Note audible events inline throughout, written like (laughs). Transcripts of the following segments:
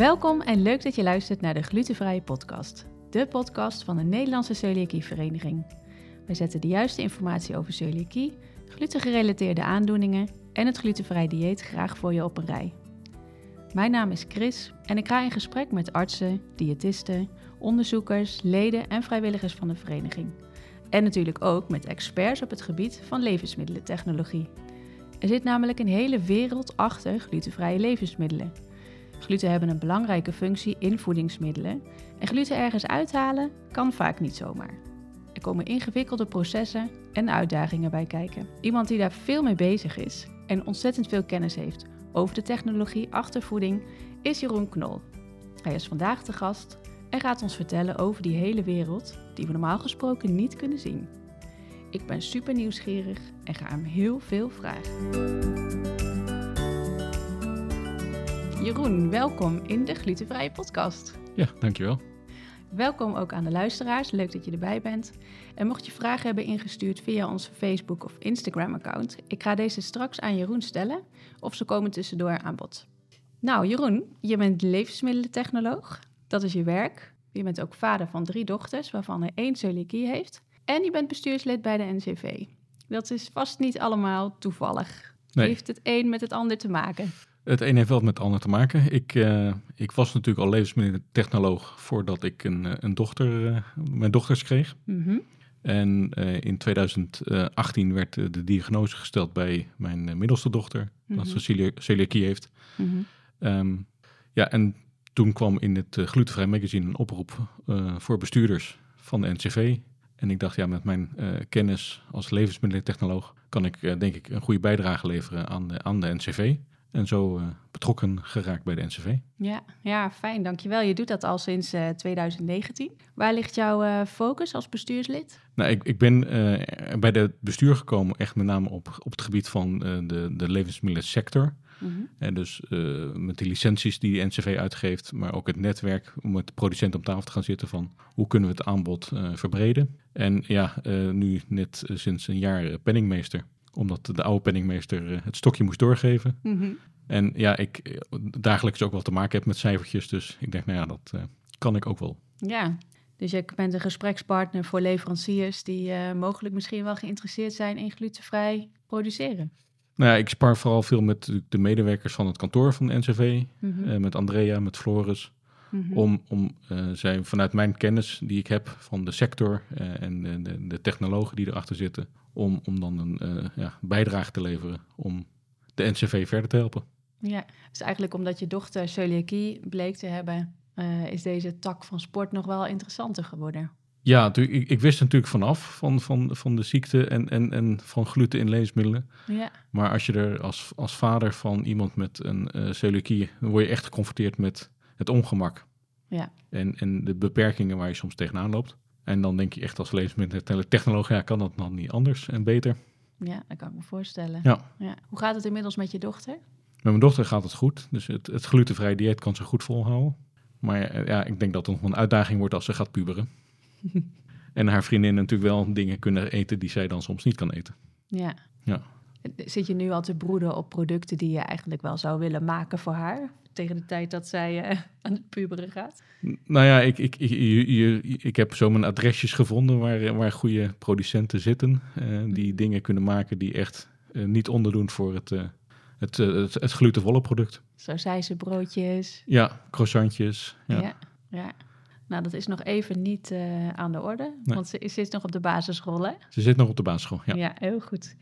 Welkom en leuk dat je luistert naar de Glutenvrije Podcast. De podcast van de Nederlandse Celiakievereniging. Wij zetten de juiste informatie over celiakie, glutengerelateerde aandoeningen en het glutenvrij dieet graag voor je op een rij. Mijn naam is Chris en ik ga in gesprek met artsen, diëtisten, onderzoekers, leden en vrijwilligers van de vereniging. En natuurlijk ook met experts op het gebied van levensmiddelentechnologie. Er zit namelijk een hele wereld achter glutenvrije levensmiddelen. Gluten hebben een belangrijke functie in voedingsmiddelen en gluten ergens uithalen kan vaak niet zomaar. Er komen ingewikkelde processen en uitdagingen bij kijken. Iemand die daar veel mee bezig is en ontzettend veel kennis heeft over de technologie achter voeding is Jeroen Knol. Hij is vandaag te gast en gaat ons vertellen over die hele wereld die we normaal gesproken niet kunnen zien. Ik ben super nieuwsgierig en ga hem heel veel vragen. Jeroen, welkom in de Glutenvrije Podcast. Ja, dankjewel. Welkom ook aan de luisteraars. Leuk dat je erbij bent. En mocht je vragen hebben ingestuurd via onze Facebook of Instagram-account, ik ga deze straks aan Jeroen stellen of ze komen tussendoor aan bod. Nou, Jeroen, je bent levensmiddelentechnoloog. Dat is je werk. Je bent ook vader van drie dochters, waarvan er één celiakie heeft. En je bent bestuurslid bij de NCV. Dat is vast niet allemaal toevallig. Nee. Heeft het een met het ander te maken? Het een heeft wel met het ander te maken. Ik, eh, ik was natuurlijk al levensmiddelentechnoloog voordat ik een, eh, een dochter, eh, mijn dochters kreeg. Mhm. En in 2018 werd de diagnose gesteld bij mijn middelste dochter, dat Mhm. ze celia- celiakie heeft. Mhm. Ehm, ja, en toen kwam in het Glutenvrij Magazine een oproep voor bestuurders van de NCV. En ik dacht, ja, met mijn kennis als levensmiddelentechnoloog kan ik denk ik een goede bijdrage leveren aan de, aan de NCV. En zo eh, betrokken geraakt bij de NCV. Ja, ja, fijn, dankjewel. Je doet dat al sinds eh, 2019. Waar ligt jouw eh, focus als bestuurslid? Nou, ik, ik ben eh, bij het bestuur gekomen echt met name op, op het gebied van eh, de, de levensmiddelensector. Mhm. En dus eh, met de licenties die de NCV uitgeeft, maar ook het netwerk om met de producent op tafel te gaan zitten van hoe kunnen we het aanbod eh, verbreden. En ja, eh, nu net eh, sinds een jaar eh, penningmeester, omdat de oude penningmeester eh, het stokje moest doorgeven. Mhm. En ja, ik dagelijks ook wel te maken heb met cijfertjes, dus ik denk, nou ja, dat eh, kan ik ook wel. Ja, dus je bent een gesprekspartner voor leveranciers die eh, mogelijk misschien wel geïnteresseerd zijn in glutenvrij produceren. Nou ja, ik spar vooral veel met de medewerkers van het kantoor van de NCV, Mhm. eh, met Andrea, met Floris, Mhm. om, om zij vanuit mijn kennis die ik heb van de sector en de, de, de technologen die erachter zitten, om, om dan een ja, bijdrage te leveren om de NCV verder te helpen. Ja, dus eigenlijk omdat je dochter celiakie bleek te hebben, eh, is deze tak van sport nog wel interessanter geworden. Ja, ik, ik wist natuurlijk vanaf van, van, van de ziekte en, en, en van gluten in levensmiddelen. Ja, Maar als je er als, als vader van iemand met een eh celiakie, dan word je echt geconfronteerd met het ongemak. Ja. En, en de beperkingen waar je soms tegenaan loopt. En dan denk je echt als levensmiddelentechnoloog, ja, kan dat dan niet anders en beter? ja, dat kan ik me voorstellen. Ja. Hoe gaat het inmiddels met je dochter? Met mijn dochter gaat het goed, dus het, het glutenvrij dieet kan ze goed volhouden. Maar eh, ja, ik denk dat het nog een uitdaging wordt als ze gaat puberen. (laughs) en haar vriendin natuurlijk wel dingen kunnen eten die zij dan soms niet kan eten. Ja. Ja. Zit je nu al te broeden op producten die je eigenlijk wel zou willen maken voor haar? Tegen de tijd dat zij eh, (laughs) aan het puberen gaat? Nou ja, ik, ik, ik, je- ik heb zo mijn adresjes gevonden waar, waar goede producenten zitten. eh, die dingen kunnen maken die echt niet onderdoen voor het, het, eh, het, het glutenvolle product. Zo broodjes. Ja, croissantjes. Ja. Ja. ja. Nou, dat is nog even niet eh, aan de orde. Nee. Want ze zit nog op de basisschool, hè? Ze zit nog op de basisschool. Ja. Ja, heel goed.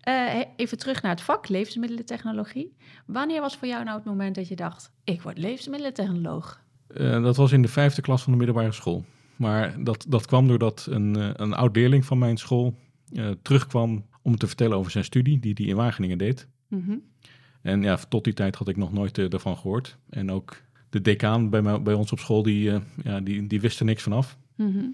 Eh, even terug naar het vak, levensmiddelentechnologie. Wanneer was voor jou nou het moment dat je dacht... ik word levensmiddelentechnoloog? Eh, dat was in de vijfde klas van de middelbare school. Maar dat, dat kwam doordat een, een oud leerling van mijn school terugkwam om te vertellen over zijn studie, die hij in Wageningen deed. Mhm. En ja, tot die tijd had ik nog nooit eh, daarvan gehoord. En ook de decaan bij, mij, bij ons op school, die, eh, ja, die, die wist er niks van af. Mhm.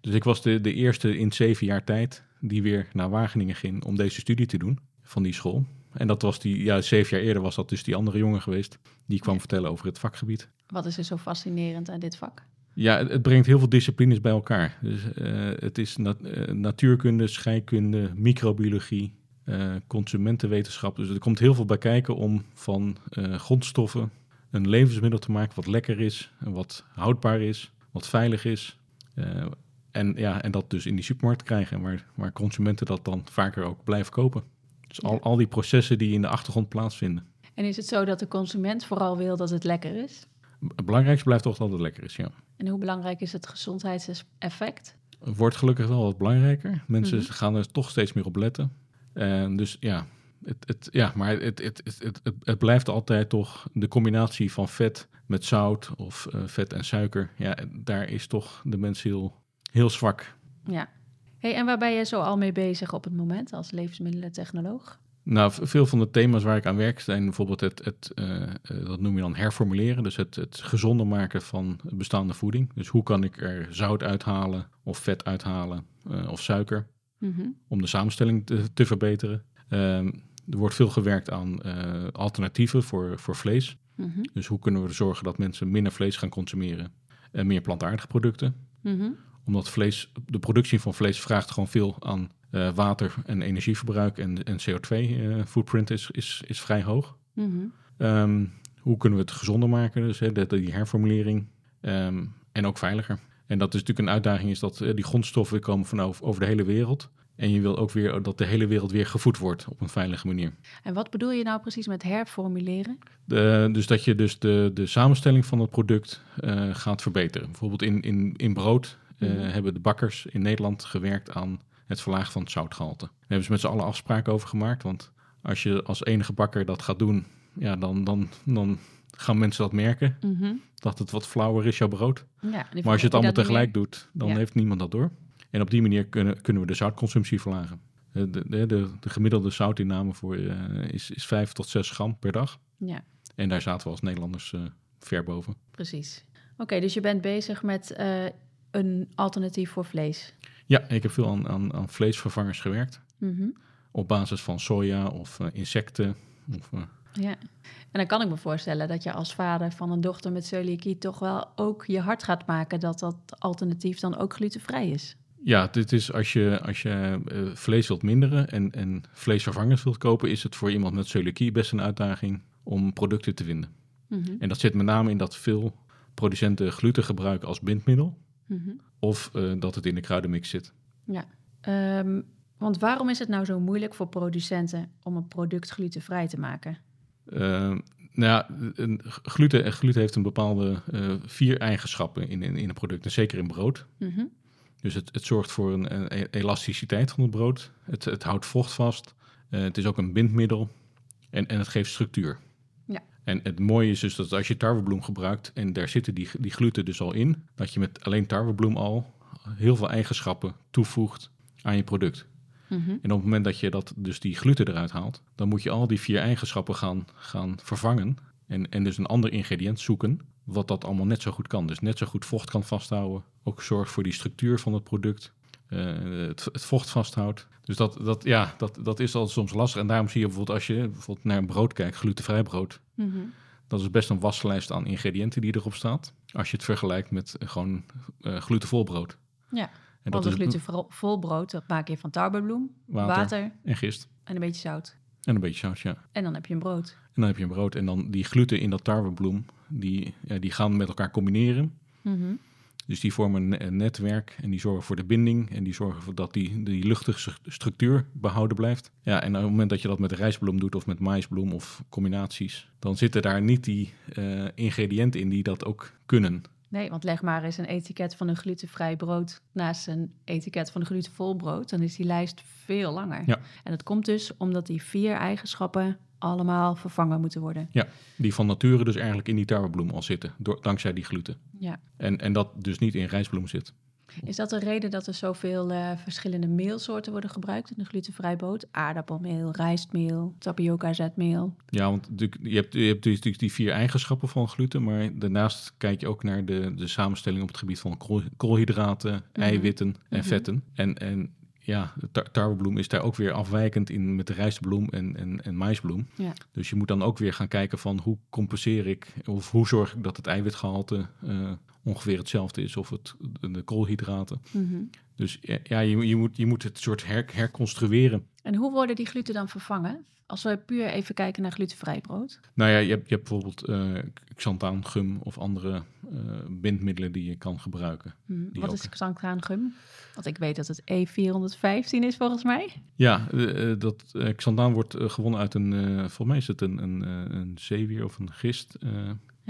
Dus ik was de, de eerste in zeven jaar tijd die weer naar Wageningen ging om deze studie te doen van die school. En dat was die, ja, zeven jaar eerder was dat dus die andere jongen geweest. Die kwam vertellen over het vakgebied. Wat is er zo fascinerend aan dit vak? Ja, het, het brengt heel veel disciplines bij elkaar. Dus eh, het is nat- natuurkunde, scheikunde, microbiologie, consumentenwetenschap. Dus er komt heel veel bij kijken om van eh, grondstoffen een levensmiddel te maken wat lekker is, wat houdbaar is, wat veilig is. Uh, en, ja, en dat dus in die supermarkt krijgen, waar, waar consumenten dat dan vaker ook blijven kopen. Dus al, al die processen die in de achtergrond plaatsvinden. En is het zo dat de consument vooral wil dat het lekker is? Het belangrijkste blijft toch dat het lekker is, ja. En hoe belangrijk is het gezondheidseffect? wordt gelukkig wel wat belangrijker. Mensen mhm. gaan er toch steeds meer op letten. En dus ja, het, het, ja maar het, het, het, het, het, blijft altijd toch de combinatie van vet met zout of uh, vet en suiker. Ja, daar is toch de mens heel, heel zwak. Ja. Hey, en waar ben je zo al mee bezig op het moment als levensmiddelentechnoloog? Nou, veel van de thema's waar ik aan werk zijn bijvoorbeeld het, het uh, dat noem je dan herformuleren, dus het, het gezonder maken van bestaande voeding. Dus hoe kan ik er zout uithalen of vet uithalen uh, of suiker mhm. om de samenstelling te, te verbeteren. Ehm, er wordt veel gewerkt aan alternatieven voor, voor vlees. Mhm. Dus hoe kunnen we ervoor zorgen dat mensen minder vlees gaan consumeren en meer plantaardige producten. Mhm. Omdat vlees, de productie van vlees vraagt gewoon veel aan uh, water- en energieverbruik en, en CO2-footprint eh, is, is, is vrij hoog. Ehm, hoe kunnen we het gezonder maken? Dus hè, die herformulering. Ehm, en ook veiliger. En dat is natuurlijk een uitdaging, is dat uh, die grondstoffen komen van over, over de hele wereld. En je wil ook weer dat de hele wereld weer gevoed wordt op een veilige manier. En wat bedoel je nou precies met herformuleren? De, dus dat je dus de, de samenstelling van het product gaat verbeteren. Bijvoorbeeld in, in, in brood mhm. hebben de bakkers in Nederland gewerkt aan het verlagen van het zoutgehalte. Daar hebben ze met z'n allen afspraken over gemaakt. Want als je als enige bakker dat gaat doen, ja, dan, dan, dan gaan mensen dat merken. Mhm. Dat het wat flauwer is, jouw brood. Ja, maar als je het allemaal tegelijk doet, dan heeft niemand dat door. En op die manier kunnen, kunnen we de zoutconsumptie verlagen. De, de, de, de gemiddelde zoutinname voor, uh, is, is 5 tot 6 gram per dag. Ja. En daar zaten we als Nederlanders uh, ver boven. Precies. Oké, dus je bent bezig met uh, een alternatief voor vlees. Ja, ik heb veel aan, aan, aan vleesvervangers gewerkt. Mhm. Op basis van soja of insecten. Of. Ja, en dan kan ik me voorstellen dat je als vader van een dochter met celiakie toch wel ook je hart gaat maken dat dat alternatief dan ook glutenvrij is. Ja, dit is als je, als je uh, vlees wilt minderen en, en vleesvervangers wilt kopen, is het voor iemand met celiakie best een uitdaging om producten te vinden. Mhm. En dat zit met name in dat veel producenten gluten gebruiken als bindmiddel. Mhm. Of uh, dat het in de kruidenmix zit. Ja, um, want waarom is het nou zo moeilijk voor producenten om een product glutenvrij te maken? Uh, nou ja, gluten, gluten heeft een bepaalde uh, vier eigenschappen in, in, in een product, en zeker in brood. Mm Dus het, het zorgt voor een, een, e-, elasticiteit van het brood. Het, het houdt vocht vast. Uh, het is ook een bindmiddel. En, en het geeft structuur. En het mooie is dus dat als je tarwebloem gebruikt en daar zitten die, die gluten dus al in, dat je met alleen tarwebloem al heel veel eigenschappen toevoegt aan je product. Mhm. En op het moment dat je dat, dus die gluten eruit haalt, dan moet je al die vier eigenschappen gaan, gaan vervangen. En, en dus een ander ingrediënt zoeken, wat dat allemaal net zo goed kan. Dus net zo goed vocht kan vasthouden, ook zorgt voor die structuur van het product, uh, het, het, vocht vasthoudt. Dus dat, dat, ja, dat, dat is al soms lastig. En daarom zie je bijvoorbeeld als je bijvoorbeeld naar een brood kijkt, glutenvrij brood. Mhm. Dat is best een waslijst aan ingrediënten die erop staat. Als je het vergelijkt met gewoon uh, glutenvol brood. Ja, en want een glutenvol brood, dat maak je van tarbebloem, water, water, en gist. En een beetje zout. En een beetje zout, ja. En dan heb je een brood. En dan heb je een brood. En dan die gluten in dat tarwebloem, die, ja, die gaan met elkaar combineren. Mm dus die vormen een netwerk en die zorgen voor de binding en die zorgen ervoor dat die, die luchtige structuur behouden blijft. Ja, en op het moment dat je dat met rijstbloem doet of met maïsbloem of combinaties, dan zitten daar niet die uh, ingrediënten in die dat ook kunnen. Nee, want leg maar eens een etiket van een glutenvrij brood naast een etiket van een glutenvol brood. Dan is die lijst veel langer. Ja. En dat komt dus omdat die vier eigenschappen allemaal vervangen moeten worden. Ja, die van nature dus eigenlijk in die tarwebloem al zitten, door, dankzij die gluten. Ja. En, en dat dus niet in rijstbloem zit. Is dat de reden dat er zoveel uh, verschillende meelsoorten worden gebruikt in de glutenvrij brood? Aardappelmeel, rijstmeel, tapioca-zetmeel. Ja, want je hebt, je hebt natuurlijk die vier eigenschappen van gluten, maar daarnaast kijk je ook naar de, de samenstelling op het gebied van koolhydraten, mhm. eiwitten en mhm. vetten. En, en ja, tar tarwebloem is daar ook weer afwijkend in met de rijstbloem en, en, en maïsbloem. Ja. Dus je moet dan ook weer gaan kijken van hoe compenseer ik of hoe zorg ik dat het eiwitgehalte uh, ongeveer hetzelfde is of het, de koolhydraten. Mm -hmm. Dus ja, je, je, moet, je moet het soort her, herconstrueren En hoe worden die gluten dan vervangen? Als we puur even kijken naar glutenvrij brood. Nou ja, je hebt, je hebt bijvoorbeeld eh xanthaan, gum of andere eh, bindmiddelen die je kan gebruiken. Hm, Die Wat ook. is xanthaangum? Want ik weet dat het E415 is volgens mij. Ja, eh, dat xanthaan wordt gewonnen uit een, volgens mij is het een, een, een zeewier of een gist.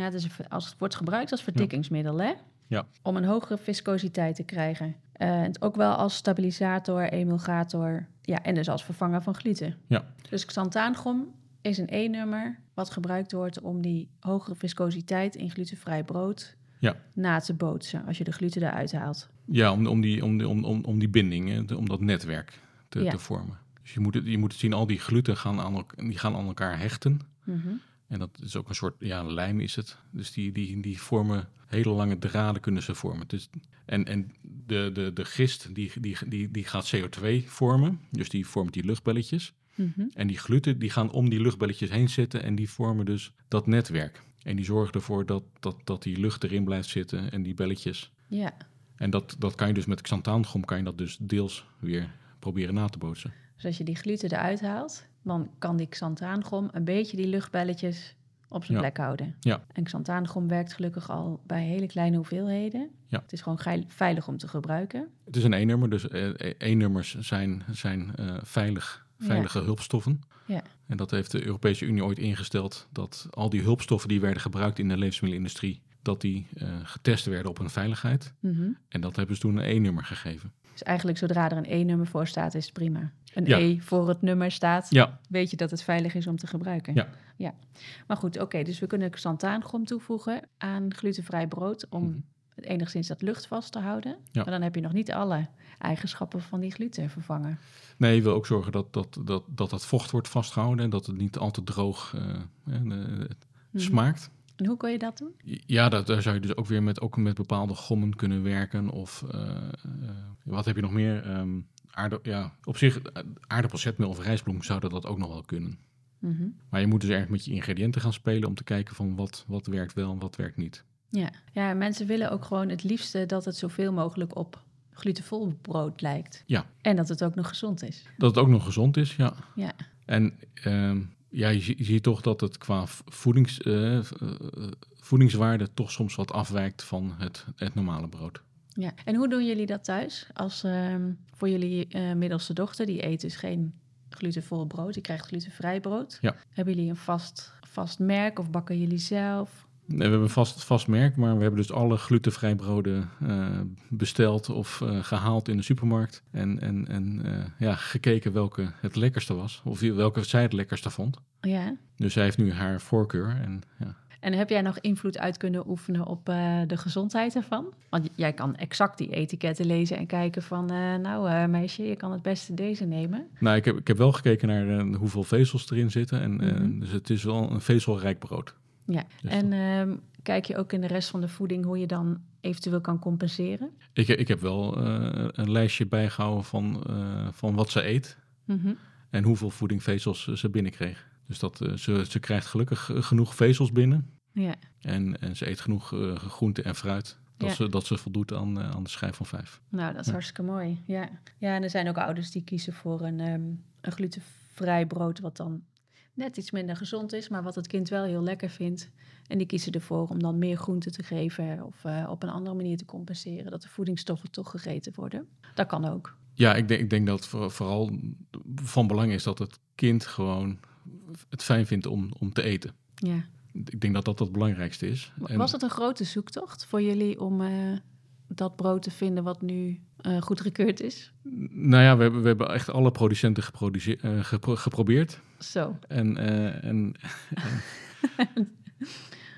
Ja, het is als het wordt gebruikt als verdikkingsmiddel, hè? Ja. Om een hogere viscositeit te krijgen. Eh, en ook wel als stabilisator, emulgator. Ja, en dus als vervanger van gluten. Ja. Dus xanthaangum is een E-nummer wat gebruikt wordt om die hogere viscositeit in glutenvrij brood Ja. na te bootsen als je de gluten eruit haalt. ja, om, om, die, om, die- om, om, om die binding, om dat netwerk te, Ja. te vormen. Dus je moet, het, je moet het zien, al die gluten gaan aan, die gaan aan elkaar hechten. Mhm. En dat is ook een soort, ja, lijm is het. Dus die, die, die vormen, hele lange draden kunnen ze vormen. Dus, en en de, de, de gist, die, die, die, die gaat CO2 vormen. Dus die vormt die luchtbelletjes. Mhm. En die gluten, die gaan om die luchtbelletjes heen zitten en die vormen dus dat netwerk. En die zorgen ervoor dat, dat, dat die lucht erin blijft zitten en die belletjes. Ja, En dat, dat kan je dus met xanthaangom, kan je dat dus deels weer proberen na te bootsen. dus als je die gluten eruit haalt, dan kan die xanthaangum een beetje die luchtbelletjes op zijn Ja. plek houden. Ja. En xanthaangum werkt gelukkig al bij hele kleine hoeveelheden. Ja. Het is gewoon geil- veilig om te gebruiken. Het is een E-nummer, dus eh, E-nummers zijn, zijn eh, veilig, veilige hulpstoffen. Ja. En dat heeft de Europese Unie ooit ingesteld, dat al die hulpstoffen die werden gebruikt in de levensmiddelenindustrie, dat die eh, getest werden op hun veiligheid. Mhm. En dat hebben ze toen een E-nummer gegeven. Dus eigenlijk zodra er een E-nummer voor staat, is het prima. Een Ja. E voor het nummer staat, Ja, weet je dat het veilig is om te gebruiken. Ja. ja. Maar goed, oké, dus we kunnen xanthaangum toevoegen aan glutenvrij brood om Mhm. het enigszins dat luchtvast te houden. Ja. Maar dan heb je nog niet alle eigenschappen van die gluten vervangen. Nee, je wil ook zorgen dat dat, dat, dat, dat vocht wordt vastgehouden en dat het niet al te droog eh, eh, Mhm. smaakt. En hoe kon je dat doen? Ja, dat, daar zou je dus ook weer met, ook met bepaalde gommen kunnen werken. Of eh, eh, wat heb je nog meer? Aarde, ja, op zich, eh, aardappelzetmeel of rijstbloem zouden dat ook nog wel kunnen. Mhm. Maar je moet dus erg met je ingrediënten gaan spelen om te kijken van wat, wat werkt wel en wat werkt niet. Ja. ja, mensen willen ook gewoon het liefste dat het zoveel mogelijk op glutenvol brood lijkt. Ja. En dat het ook nog gezond is. Dat het ook nog gezond is, ja. Ja. En ehm, ja, je, je ziet toch dat het qua voedings, eh, eh, voedingswaarde toch soms wat afwijkt van het, het normale brood. Ja. En hoe doen jullie dat thuis? Als ehm, voor jullie eh, middelste dochter, die eet dus geen glutenvol brood, die krijgt glutenvrij brood. Ja. Hebben jullie een vast, vast merk of bakken jullie zelf? Nee, we hebben een vast, vast merk, maar we hebben dus alle glutenvrij broden eh, besteld of eh, gehaald in de supermarkt. En, en, en eh, ja, gekeken welke het lekkerste was, of welke zij het lekkerste vond. Ja. Dus zij heeft nu haar voorkeur. En, ja. En heb jij nog invloed uit kunnen oefenen op de gezondheid ervan? Want jij kan exact die etiketten lezen en kijken van... nou meisje, je kan het beste deze nemen. Nou, ik heb, ik heb wel gekeken naar hoeveel vezels erin zitten. En, Mhm. dus het is wel een vezelrijk brood. Ja. Dus en ehm, kijk je ook in de rest van de voeding hoe je dan eventueel kan compenseren? Ik, ik heb wel eh, een lijstje bijgehouden van, eh, van wat ze eet Mhm. en hoeveel voedingvezels ze binnenkreeg. Dus dat, eh, ze, ze krijgt gelukkig genoeg vezels binnen. Ja. En, en ze eet genoeg groente en fruit. Dat, Ja. ze, dat ze voldoet aan, aan de schijf van vijf. Nou, dat is Ja. hartstikke mooi. Ja. ja, en er zijn ook ouders die kiezen voor een, ehm, een glutenvrij brood... wat dan net iets minder gezond is, maar wat het kind wel heel lekker vindt. En die kiezen ervoor om dan meer groente te geven... of eh, op een andere manier te compenseren... dat de voedingsstoffen toch gegeten worden. Dat kan ook. Ja, ik denk, ik denk dat voor- vooral van belang is dat het kind gewoon het fijn vindt om, om te eten. Ja. Ik denk dat dat het belangrijkste is. En- Was het een grote zoektocht voor jullie om eh, dat brood te vinden wat nu uh, goedgekeurd is? Nou ja, we hebben, we hebben echt alle producenten uh, gepro geprobeerd. Zo. En, uh, en, en, (laughs)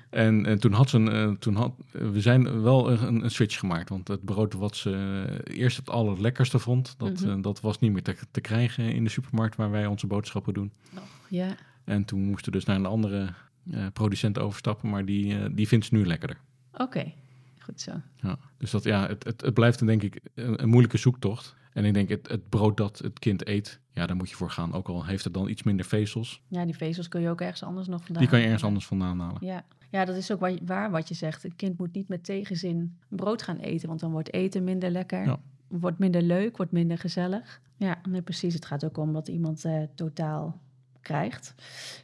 en, en, toen had ze een, toen had, we zijn wel een, een, switch gemaakt. Want het brood wat ze eerst het allerlekkerste vond, dat, mm -hmm. dat was niet meer te, te, krijgen in de supermarkt waar wij onze boodschappen doen. Oh, ja. En toen moesten we dus naar een andere producent overstappen, maar die, die vindt ze nu lekkerder. Oké, okay. Goed zo. Ja, dus dat, ja, het, het, het blijft denk ik een, een, moeilijke zoektocht. En ik denk, het, het brood dat het kind eet, ja, daar moet je voor gaan. Ook al heeft het dan iets minder vezels. Ja, die vezels kun je ook ergens anders nog vandaan Die kan je ergens anders vandaan halen. Ja. ja, dat is ook waar, wat je zegt. Een kind moet niet met tegenzin brood gaan eten, want dan wordt eten minder lekker. Ja. wordt minder leuk, wordt minder gezellig. Ja, nee, precies. Het gaat ook om wat iemand eh, totaal krijgt.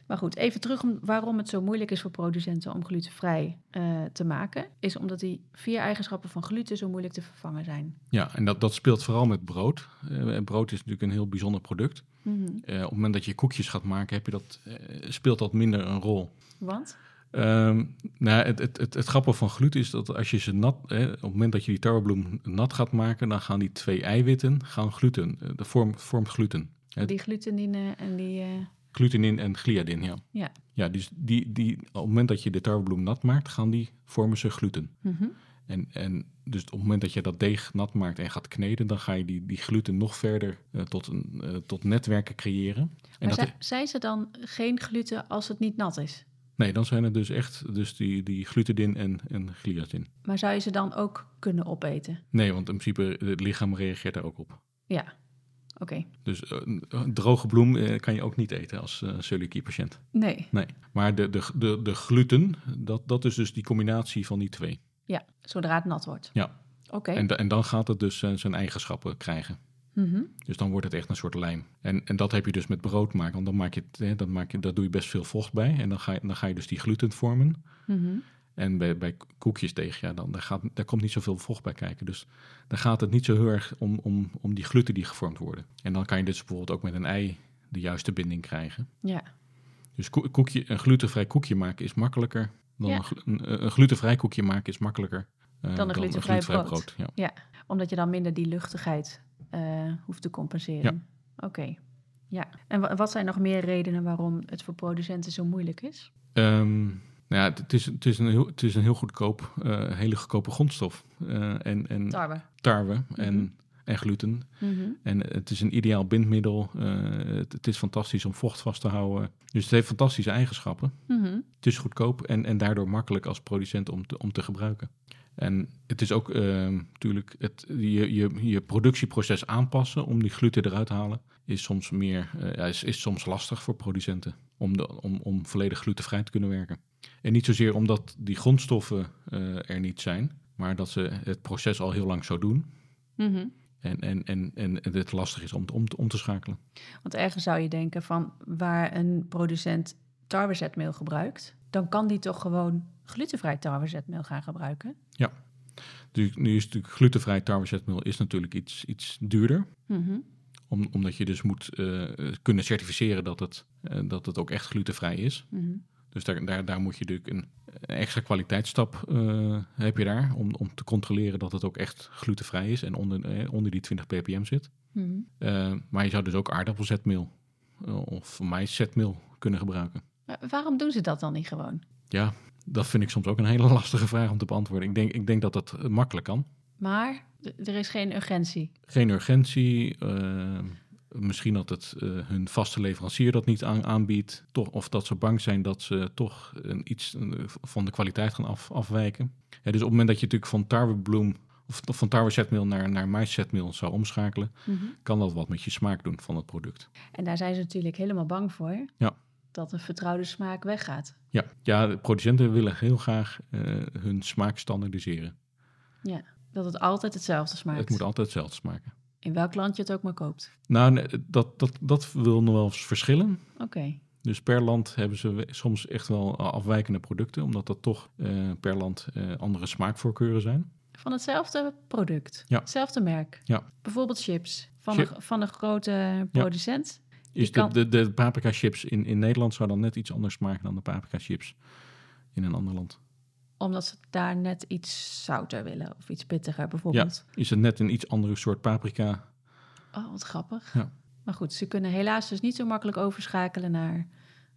Maar goed, even terug om waarom het zo moeilijk is voor producenten om glutenvrij eh, te maken. Is omdat die vier eigenschappen van gluten zo moeilijk te vervangen zijn. Ja, en dat, dat speelt vooral met brood. Eh, brood is natuurlijk een heel bijzonder product. Mhm. Eh, op het moment dat je koekjes gaat maken, heb je dat, speelt dat minder een rol. Want? Ehm, nou, het, het, het, het grappige van gluten is dat als je ze nat, op het moment dat je die tarwebloem nat gaat maken, dan gaan die twee eiwitten gaan gluten. de vorm, vormt gluten. Die glutenine en die... Glutenin en gliadin, ja. Ja. Ja, dus die, die, op het moment dat je de tarwebloem nat maakt, gaan die vormen ze gluten. mhm. En, en dus op het moment dat je dat deeg nat maakt en gaat kneden, dan ga je die, die gluten nog verder eh, tot, een, eh, tot netwerken creëren. En Maar dat, zei ze dan geen gluten als het niet nat is? nee, dan zijn het dus echt dus die, die glutidin en, en gliadin. Maar zou je ze dan ook kunnen opeten? Nee, want in principe het lichaam reageert daar ook op. Ja. Oké. Dus eh, een droge bloem eh, kan je ook niet eten als uh, celiakie-patiënt. Nee. Nee, maar de, de, de, de gluten, dat, dat is dus die combinatie van die twee. Ja, zodra het nat wordt. Ja. Oké. En, en dan gaat het dus eh, zijn eigenschappen krijgen. Mhm. Dus dan wordt het echt een soort lijm. En, en dat heb je dus met brood maken. Want dan maak je het, hè, dan maak je, daar doe je best veel vocht bij. En dan ga je, dan ga je dus die gluten vormen. Mhm. En bij, bij koekjesdeeg, ja, dan daar, gaat, daar komt niet zoveel vocht bij kijken. Dus dan gaat het niet zo heel erg om, om, om die gluten die gevormd worden. En dan kan je dus bijvoorbeeld ook met een ei de juiste binding krijgen. Ja. Dus koe- koekje, een glutenvrij koekje maken is makkelijker. Dan Ja. een, een, glutenvrij koekje maken is makkelijker. eh, Dan een glutenvrij brood. Ja. Omdat je dan minder die luchtigheid eh, hoeft te compenseren. Oké. Ja. En wa- wat zijn nog meer redenen waarom het voor producenten zo moeilijk is? Ehm, nou ja, het, is, het, is een heel, het is een heel goedkoop, eh, hele goedkope grondstof. Eh, en, en Tarwe. tarwe en, Mhm. en gluten. Mhm. En het is een ideaal bindmiddel. Eh, het, het is fantastisch om vocht vast te houden. Dus het heeft fantastische eigenschappen. Mhm. Het is goedkoop en, en daardoor makkelijk als producent om te, om te gebruiken. En het is ook ehm, natuurlijk het, je, je, je productieproces aanpassen om die gluten eruit te halen. Is soms, meer, is, is soms lastig voor producenten om, de, om, om volledig glutenvrij te kunnen werken. En niet zozeer omdat die grondstoffen eh, er niet zijn, maar dat ze het proces al heel lang zo doen. Mhm. En, en, en, en het lastig is om, om, te- om te schakelen. Want ergens zou je denken van waar een producent tarwezetmeel gebruikt, dan kan die toch gewoon glutenvrij tarwezetmeel gaan gebruiken. Nu, nu is natuurlijk glutenvrij tarwezetmeel is natuurlijk iets, iets duurder. Mhm. Om, omdat je dus moet eh, kunnen certificeren dat het, eh, dat het ook echt glutenvrij is. Mhm. Dus daar, daar, daar moet je natuurlijk een, een extra kwaliteitsstap eh, heb je daar. Om, om te controleren dat het ook echt glutenvrij is en onder, eh, onder die 20 ppm zit. Mhm. Eh, maar je zou dus ook aardappelzetmeel eh, of maïszetmeel kunnen gebruiken. Maar waarom doen ze dat dan niet gewoon? Ja, dat vind ik soms ook een hele (laughs) lastige vraag om te beantwoorden. Ik denk, ik denk dat dat makkelijk kan. Maar er is geen urgentie. Geen urgentie. Misschien dat het eh, hun vaste leverancier dat niet aan, aanbiedt. Toch, of dat ze bang zijn dat ze toch een, iets eh, van de kwaliteit gaan af, afwijken. Ja, dus op het moment dat je natuurlijk van tarwebloem of van tarwezetmeel naar, naar maïszetmeel zou omschakelen, Mhm. kan dat wat met je smaak doen van het product. En daar zijn ze natuurlijk helemaal bang voor. Ja. Dat de vertrouwde smaak weggaat. Ja, ja de producenten willen heel graag eh, hun smaak standaardiseren. Dat het altijd hetzelfde smaakt. Het moet altijd hetzelfde smaken. In welk land je het ook maar koopt. Nou, nee, dat, dat, dat wil nog wel eens verschillen. Oké. Dus per land hebben ze soms echt wel afwijkende producten, omdat dat toch eh, per land eh, andere smaakvoorkeuren zijn. Van hetzelfde product. Ja. Hetzelfde merk. Ja. Bijvoorbeeld chips. Van, Chip- een, van een grote producent. Is Je kan- de, de, de paprika chips in, in Nederland zou dan net iets anders smaken dan de paprika chips in een ander land. Omdat ze daar net iets zouter willen. Of iets pittiger bijvoorbeeld. Is het net een iets andere soort paprika? Oh, wat grappig. Ja. Maar goed, ze kunnen helaas dus niet zo makkelijk overschakelen naar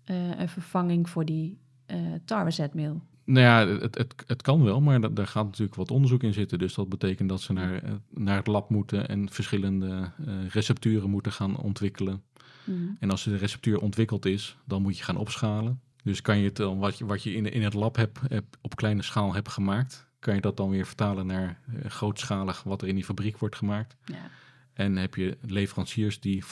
eh, een vervanging voor die eh tarwezetmeel. Nou ja, het, het, het kan wel, maar da- daar gaat natuurlijk wat onderzoek in zitten. Dus dat betekent dat ze naar, eh, naar het lab moeten en verschillende recepturen moeten gaan ontwikkelen. Mhm. En als de receptuur ontwikkeld is, dan moet je gaan opschalen. Dus kan je het dan, wat je, wat je in, in het lab hebt, hebt, op kleine schaal hebt gemaakt, kan je dat dan weer vertalen naar eh, grootschalig wat er in die fabriek wordt gemaakt. Ja. En heb je leveranciers die,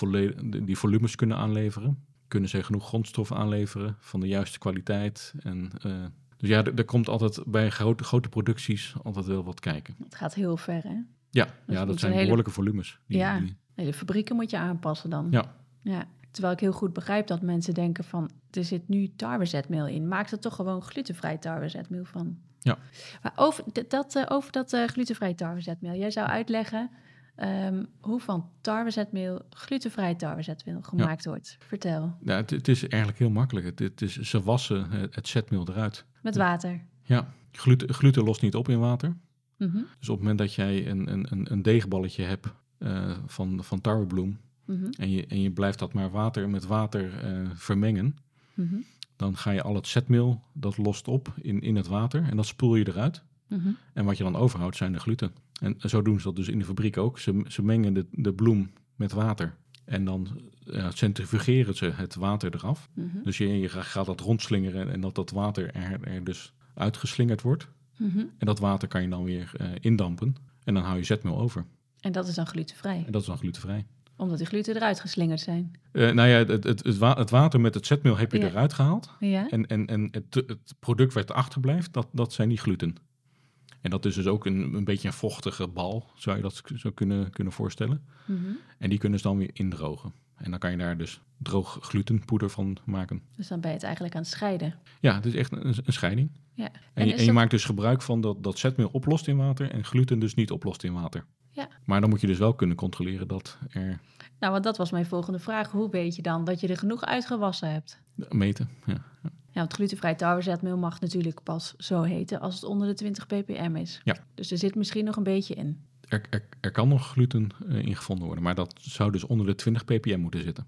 die volumes kunnen aanleveren. Kunnen ze genoeg grondstoffen aanleveren van de juiste kwaliteit. En, eh, dus ja, er, komt altijd bij grote, grote producties altijd wel wat kijken. Het gaat heel ver, hè? Ja, Dus ja dat zijn hele- behoorlijke volumes. Die, Ja. die- fabrieken moet je aanpassen dan. Ja. ja. Terwijl ik heel goed begrijp dat mensen denken van... er zit nu tarwezetmeel in. Maak er toch gewoon glutenvrij tarwezetmeel van. Ja. Maar over dat, eh, over dat eh, glutenvrij tarwezetmeel. Jij zou uitleggen ehm, hoe van tarwezetmeel glutenvrij tarwezetmeel gemaakt wordt. Vertel. ja, het, het is eigenlijk heel makkelijk. Het, het is, ze wassen het, zetmeel eruit. Met water. Ja, gluten, gluten lost niet op in water. Mhm, Dus op het moment dat jij een, een, een, deegballetje hebt eh, van, van tarwebloem... mhm, En, je, en je blijft dat maar water met water vermengen... mhm, dan ga je al het zetmeel, dat lost op in, in het water... en dat spoel je eruit. mhm. En wat je dan overhoudt zijn de gluten. En zo doen ze dat dus in de fabriek ook. Ze, ze mengen de, de bloem met water. En dan eh, centrifugeren ze het water eraf. mhm, Dus je, je gaat dat rondslingeren en dat dat water er, er dus uitgeslingerd wordt. En dat water kan je dan weer eh, indampen. En dan hou je zetmeel over. En dat is dan glutenvrij. En dat is dan glutenvrij. Omdat die gluten eruit geslingerd zijn. Eh, nou ja, het, het, het, wa- het water met het zetmeel heb je Ja. eruit gehaald. Ja? En, en, en het, het product wat achterblijft, dat, dat zijn die gluten. En dat is dus ook een, een beetje een vochtige bal, zou je dat zo kunnen, kunnen voorstellen. Mhm. En die kunnen ze dan weer indrogen. En dan kan je daar dus droog glutenpoeder van maken. Dus dan ben je het eigenlijk aan het scheiden. Ja, het is echt een, een scheiding. Ja. En, je, is en je dat- maakt dus gebruik van dat, dat zetmeel oplost in water en gluten dus niet oplost in water. Ja. Maar dan moet je dus wel kunnen controleren dat er Nou, want dat was mijn volgende vraag. Hoe weet je dan dat je er genoeg uitgewassen hebt? meten. Ja. Ja, want glutenvrij tarwezetmeel mag natuurlijk pas zo heten als het onder de 20 ppm is. Ja. Dus er zit misschien nog een beetje in. Er, er, er kan nog gluten eh, in gevonden worden, maar dat zou dus onder de 20 ppm moeten zitten.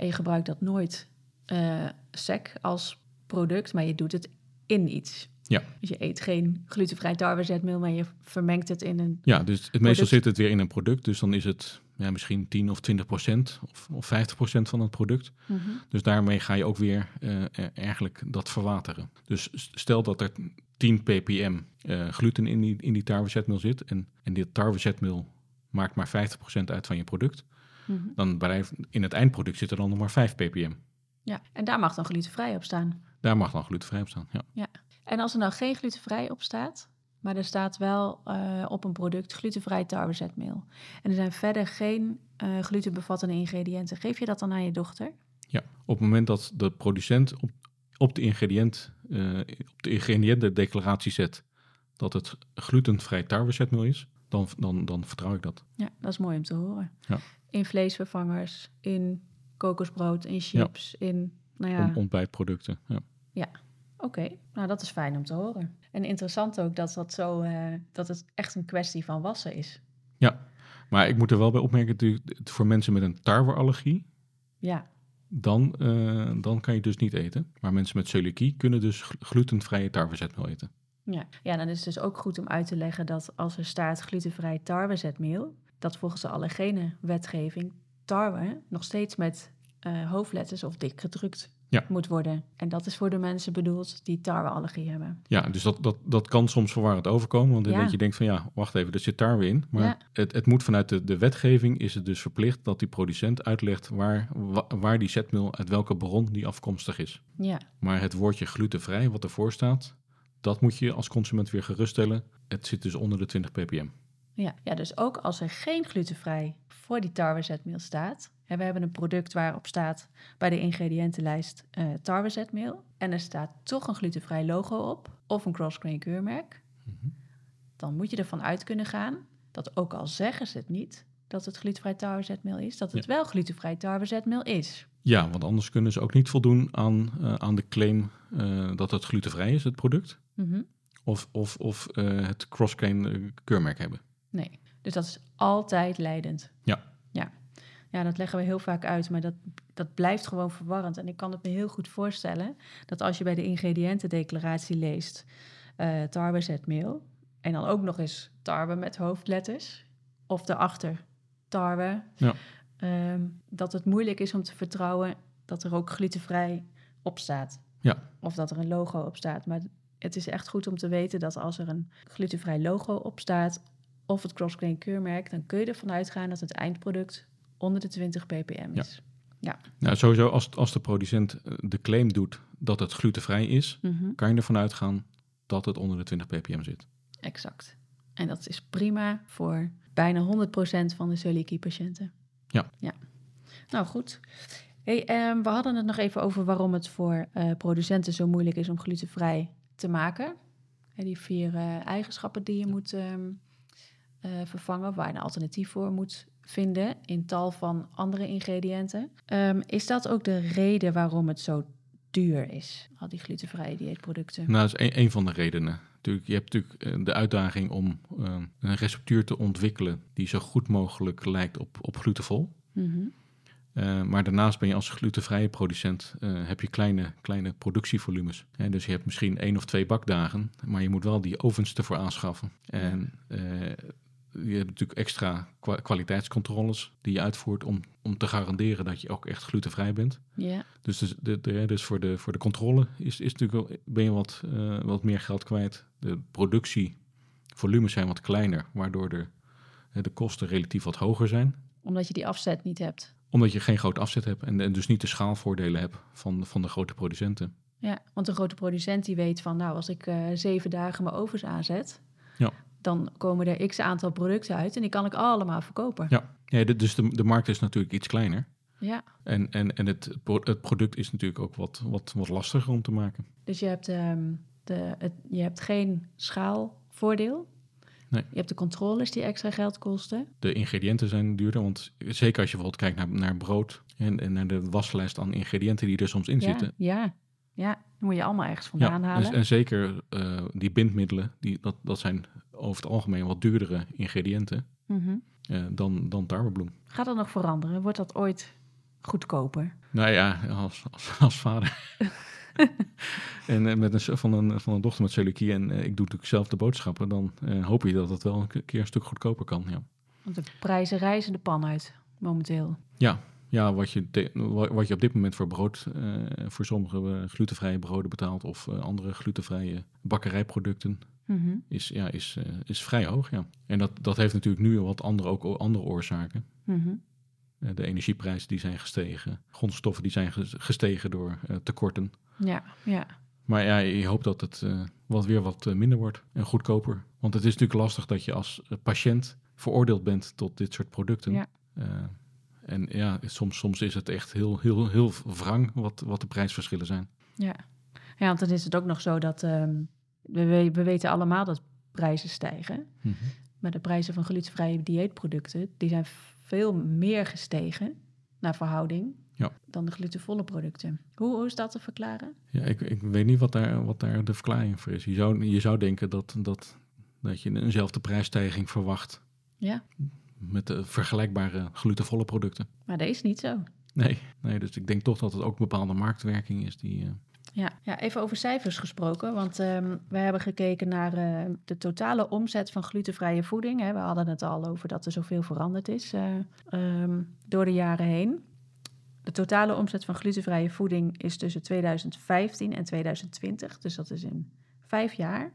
En je gebruikt dat nooit eh, sec als product, maar je doet het in iets. Ja. Dus je eet geen glutenvrij tarwezetmeel, maar je vermengt het in een... Ja, dus het, meestal zit het weer in een product. Dus dan is het ja, misschien 10 of 20 procent of, of 50 procent van het product. Mhm. Dus daarmee ga je ook weer eh, eigenlijk dat verwateren. Dus stel dat er 10 ppm eh, gluten in die, in die tarwezetmeel zit. En, en dit tarwezetmeel maakt maar 50 procent uit van je product. Mhm. Dan blijft in het eindproduct zit er dan nog maar 5 ppm. Ja, en daar mag dan glutenvrij op staan. Daar mag dan glutenvrij op staan. Ja. En als er nou geen glutenvrij op staat, maar er staat wel eh, op een product glutenvrij tarwezetmeel. En er zijn verder geen eh, glutenbevattende ingrediënten. Geef je dat dan aan je dochter? Ja, op het moment dat de producent op, op de ingrediënt, eh, op de ingrediëntendeclaratie zet dat het glutenvrij tarwezetmeel is, dan, dan, dan vertrouw ik dat. Ja, dat is mooi om te horen. Ja. In vleesvervangers, in kokosbrood, in chips, in... Nou ja, Om, ontbijtproducten. Ja. Oké. Nou, dat is fijn om te horen. En interessant ook dat, dat, zo, eh, dat het echt een kwestie van wassen is. ja, maar ik moet er wel bij opmerken, voor mensen met een tarweallergie, Ja, dan, eh, dan kan je dus niet eten. Maar mensen met celiakie kunnen dus gl- glutenvrije tarwezetmeel eten. Ja. ja, dan is het dus ook goed om uit te leggen dat als er staat glutenvrij tarwezetmeel, dat volgens de allergene wetgeving tarwe nog steeds met eh, hoofdletters of dik gedrukt Ja. moet worden. En dat is voor de mensen bedoeld die tarweallergie hebben. Ja, dus dat, dat, dat kan soms verwarrend overkomen. Want dan Ja. dat je denkt van ja, wacht even, er zit tarwe in. Maar Ja. het, het moet vanuit de, de wetgeving is het dus verplicht dat die producent uitlegt waar, wa- waar die zetmeel, uit welke bron die afkomstig is. Ja, Maar het woordje glutenvrij, wat ervoor staat, dat moet je als consument weer geruststellen. Het zit dus onder de 20 ppm. ja. ja, dus ook als er geen glutenvrij voor die tarwezetmeel staat. Hè, we hebben een product waarop staat bij de ingrediëntenlijst eh tarwezetmeel. En er staat toch een glutenvrij logo op of een crossgrain keurmerk. Dan moet je ervan uit kunnen gaan dat ook al zeggen ze het niet dat het glutenvrij tarwezetmeel is, dat het wel glutenvrij tarwezetmeel is. Ja, want anders kunnen ze ook niet voldoen aan, eh, aan de claim eh, dat het glutenvrij is, het product. Mhm. Of, of, of het eh, keurmerk hebben. Nee, dus dat is altijd leidend. Ja. Ja, ja dat leggen we heel vaak uit, maar dat, dat blijft gewoon verwarrend. En ik kan het me heel goed voorstellen dat als je bij de ingrediëntendeclaratie leest eh tarwezetmeel en dan ook nog eens tarwe met hoofdletters of daarachter tarwe, Ja. ehm, dat het moeilijk is om te vertrouwen dat er ook glutenvrij op staat. Ja. Of dat er een logo op staat. Maar het is echt goed om te weten dat als er een glutenvrij logo op staat of het crossgrain keurmerk, dan kun je ervan uitgaan dat het eindproduct onder de 20 ppm is. Nou, sowieso als, als de producent eh, de claim doet dat het glutenvrij is, Mhm, kan je ervan uitgaan dat het onder de 20 ppm zit. Exact. En dat is prima voor bijna 100% van de celiakie-patiënten. Ja. ja. Nou goed. Hey, ehm, we hadden het nog even over waarom het voor uh, producenten zo moeilijk is om glutenvrij te maken. Hey, die vier uh, eigenschappen die je moet um, uh, vervangen, waar je een alternatief voor moet vinden in tal van andere ingrediënten. Um, is dat ook de reden waarom het zo duur is, al die glutenvrije dieetproducten? Nou, dat is een, een van de redenen. Natuurlijk, je hebt natuurlijk de uitdaging om uh, een receptuur te ontwikkelen die zo goed mogelijk lijkt op, op glutenvol. Mm -hmm. uh, maar daarnaast ben je als glutenvrije producent, uh, heb je kleine, kleine productievolumes. Hè, dus je hebt misschien één of twee bakdagen, maar je moet wel die ovens ervoor aanschaffen. En je hebt natuurlijk extra kwaliteitscontroles die je uitvoert om, om te garanderen dat je ook echt glutenvrij bent. Ja. Dus, de, de, de, dus voor, de, voor de controle is, is natuurlijk wel, ben je wat, uh, wat meer geld kwijt. De productievolumes zijn wat kleiner, waardoor de, de kosten relatief wat hoger zijn. Omdat je die afzet niet hebt. Omdat je geen grote afzet hebt en, en dus niet de schaalvoordelen hebt van, van de grote producenten. Ja, want een grote producent die weet van, nou, als ik uh, zeven dagen mijn ovens aanzet, ja. Dan komen er x aantal producten uit en die kan ik allemaal verkopen. Ja, ja dus de, de markt is natuurlijk iets kleiner. Ja. En, en, en het, het product is natuurlijk ook wat, wat, wat lastiger om te maken. Dus je hebt, um, de, het, je hebt geen schaalvoordeel. Nee. Je hebt de controles die extra geld kosten. De ingrediënten zijn duurder, want zeker als je bijvoorbeeld kijkt naar, naar brood en, en naar de waslijst aan ingrediënten die er soms in ja, zitten. Ja, ja, moet je allemaal ergens vandaan ja, halen. En, en zeker uh, die bindmiddelen, die, dat, dat zijn over het algemeen wat duurdere ingrediënten mm -hmm. uh, dan, dan tarwebloem. Gaat dat nog veranderen? Wordt dat ooit goedkoper? Nou ja, als, als, als vader. (laughs) en uh, met een, van, een, van een dochter met celiakie en uh, ik doe natuurlijk zelf de boodschappen, dan uh, hoop je dat het wel een keer een stuk goedkoper kan. Ja. Want de prijzen reizen de pan uit momenteel. Ja, ja wat, je te, wat je op dit moment voor brood, voor sommige glutenvrije broden betaalt of andere glutenvrije bakkerijproducten, mm -hmm. is, ja, is, is vrij hoog. Ja. En dat, dat heeft natuurlijk nu wat andere, ook andere oorzaken. Mm -hmm. De energieprijzen die zijn gestegen, grondstoffen die zijn gestegen door uh, tekorten. Ja, ja. Maar ja, je hoopt dat het wat weer wat minder wordt en goedkoper. Want het is natuurlijk lastig dat je als patiënt veroordeeld bent tot dit soort producten. Ja. en ja, soms, soms is het echt heel, heel, heel wrang wat, wat de prijsverschillen zijn. Ja. ja, want dan is het ook nog zo dat um, we, we weten allemaal dat prijzen stijgen. Mm -hmm. Maar de prijzen van glutenvrije dieetproducten, die zijn veel meer gestegen naar verhouding ja. dan de glutenvolle producten. Hoe, hoe is dat te verklaren? Ja, ik, ik weet niet wat daar, wat daar de verklaring voor is. Je zou, je zou denken dat, dat, dat je eenzelfde prijsstijging verwacht Ja, met de vergelijkbare glutenvolle producten. maar dat is niet zo. Nee, nee, dus ik denk toch dat het ook een bepaalde marktwerking is die... Ja, ja, even over cijfers gesproken, want um, we hebben gekeken naar uh, de totale omzet van glutenvrije voeding. Hè. We hadden het al over dat er zoveel veranderd is uh, um, door de jaren heen. De totale omzet van glutenvrije voeding is tussen 2015 en 2020, dus dat is in vijf jaar,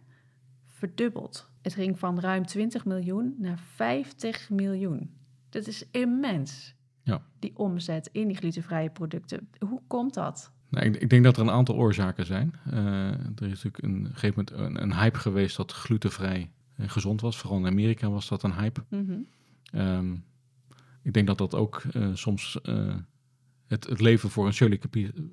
verdubbeld. Het ging van ruim 20 miljoen naar 50 miljoen. Dat is immens, ja. die omzet in die glutenvrije producten. Hoe komt dat? Nou, ik, ik, denk dat er een aantal oorzaken zijn. Uh, er is natuurlijk een, een gegeven moment een, een, hype geweest dat glutenvrij uh, gezond was. Vooral in Amerika was dat een hype. Mm -hmm. um, ik denk dat dat ook uh, soms het, het, leven voor een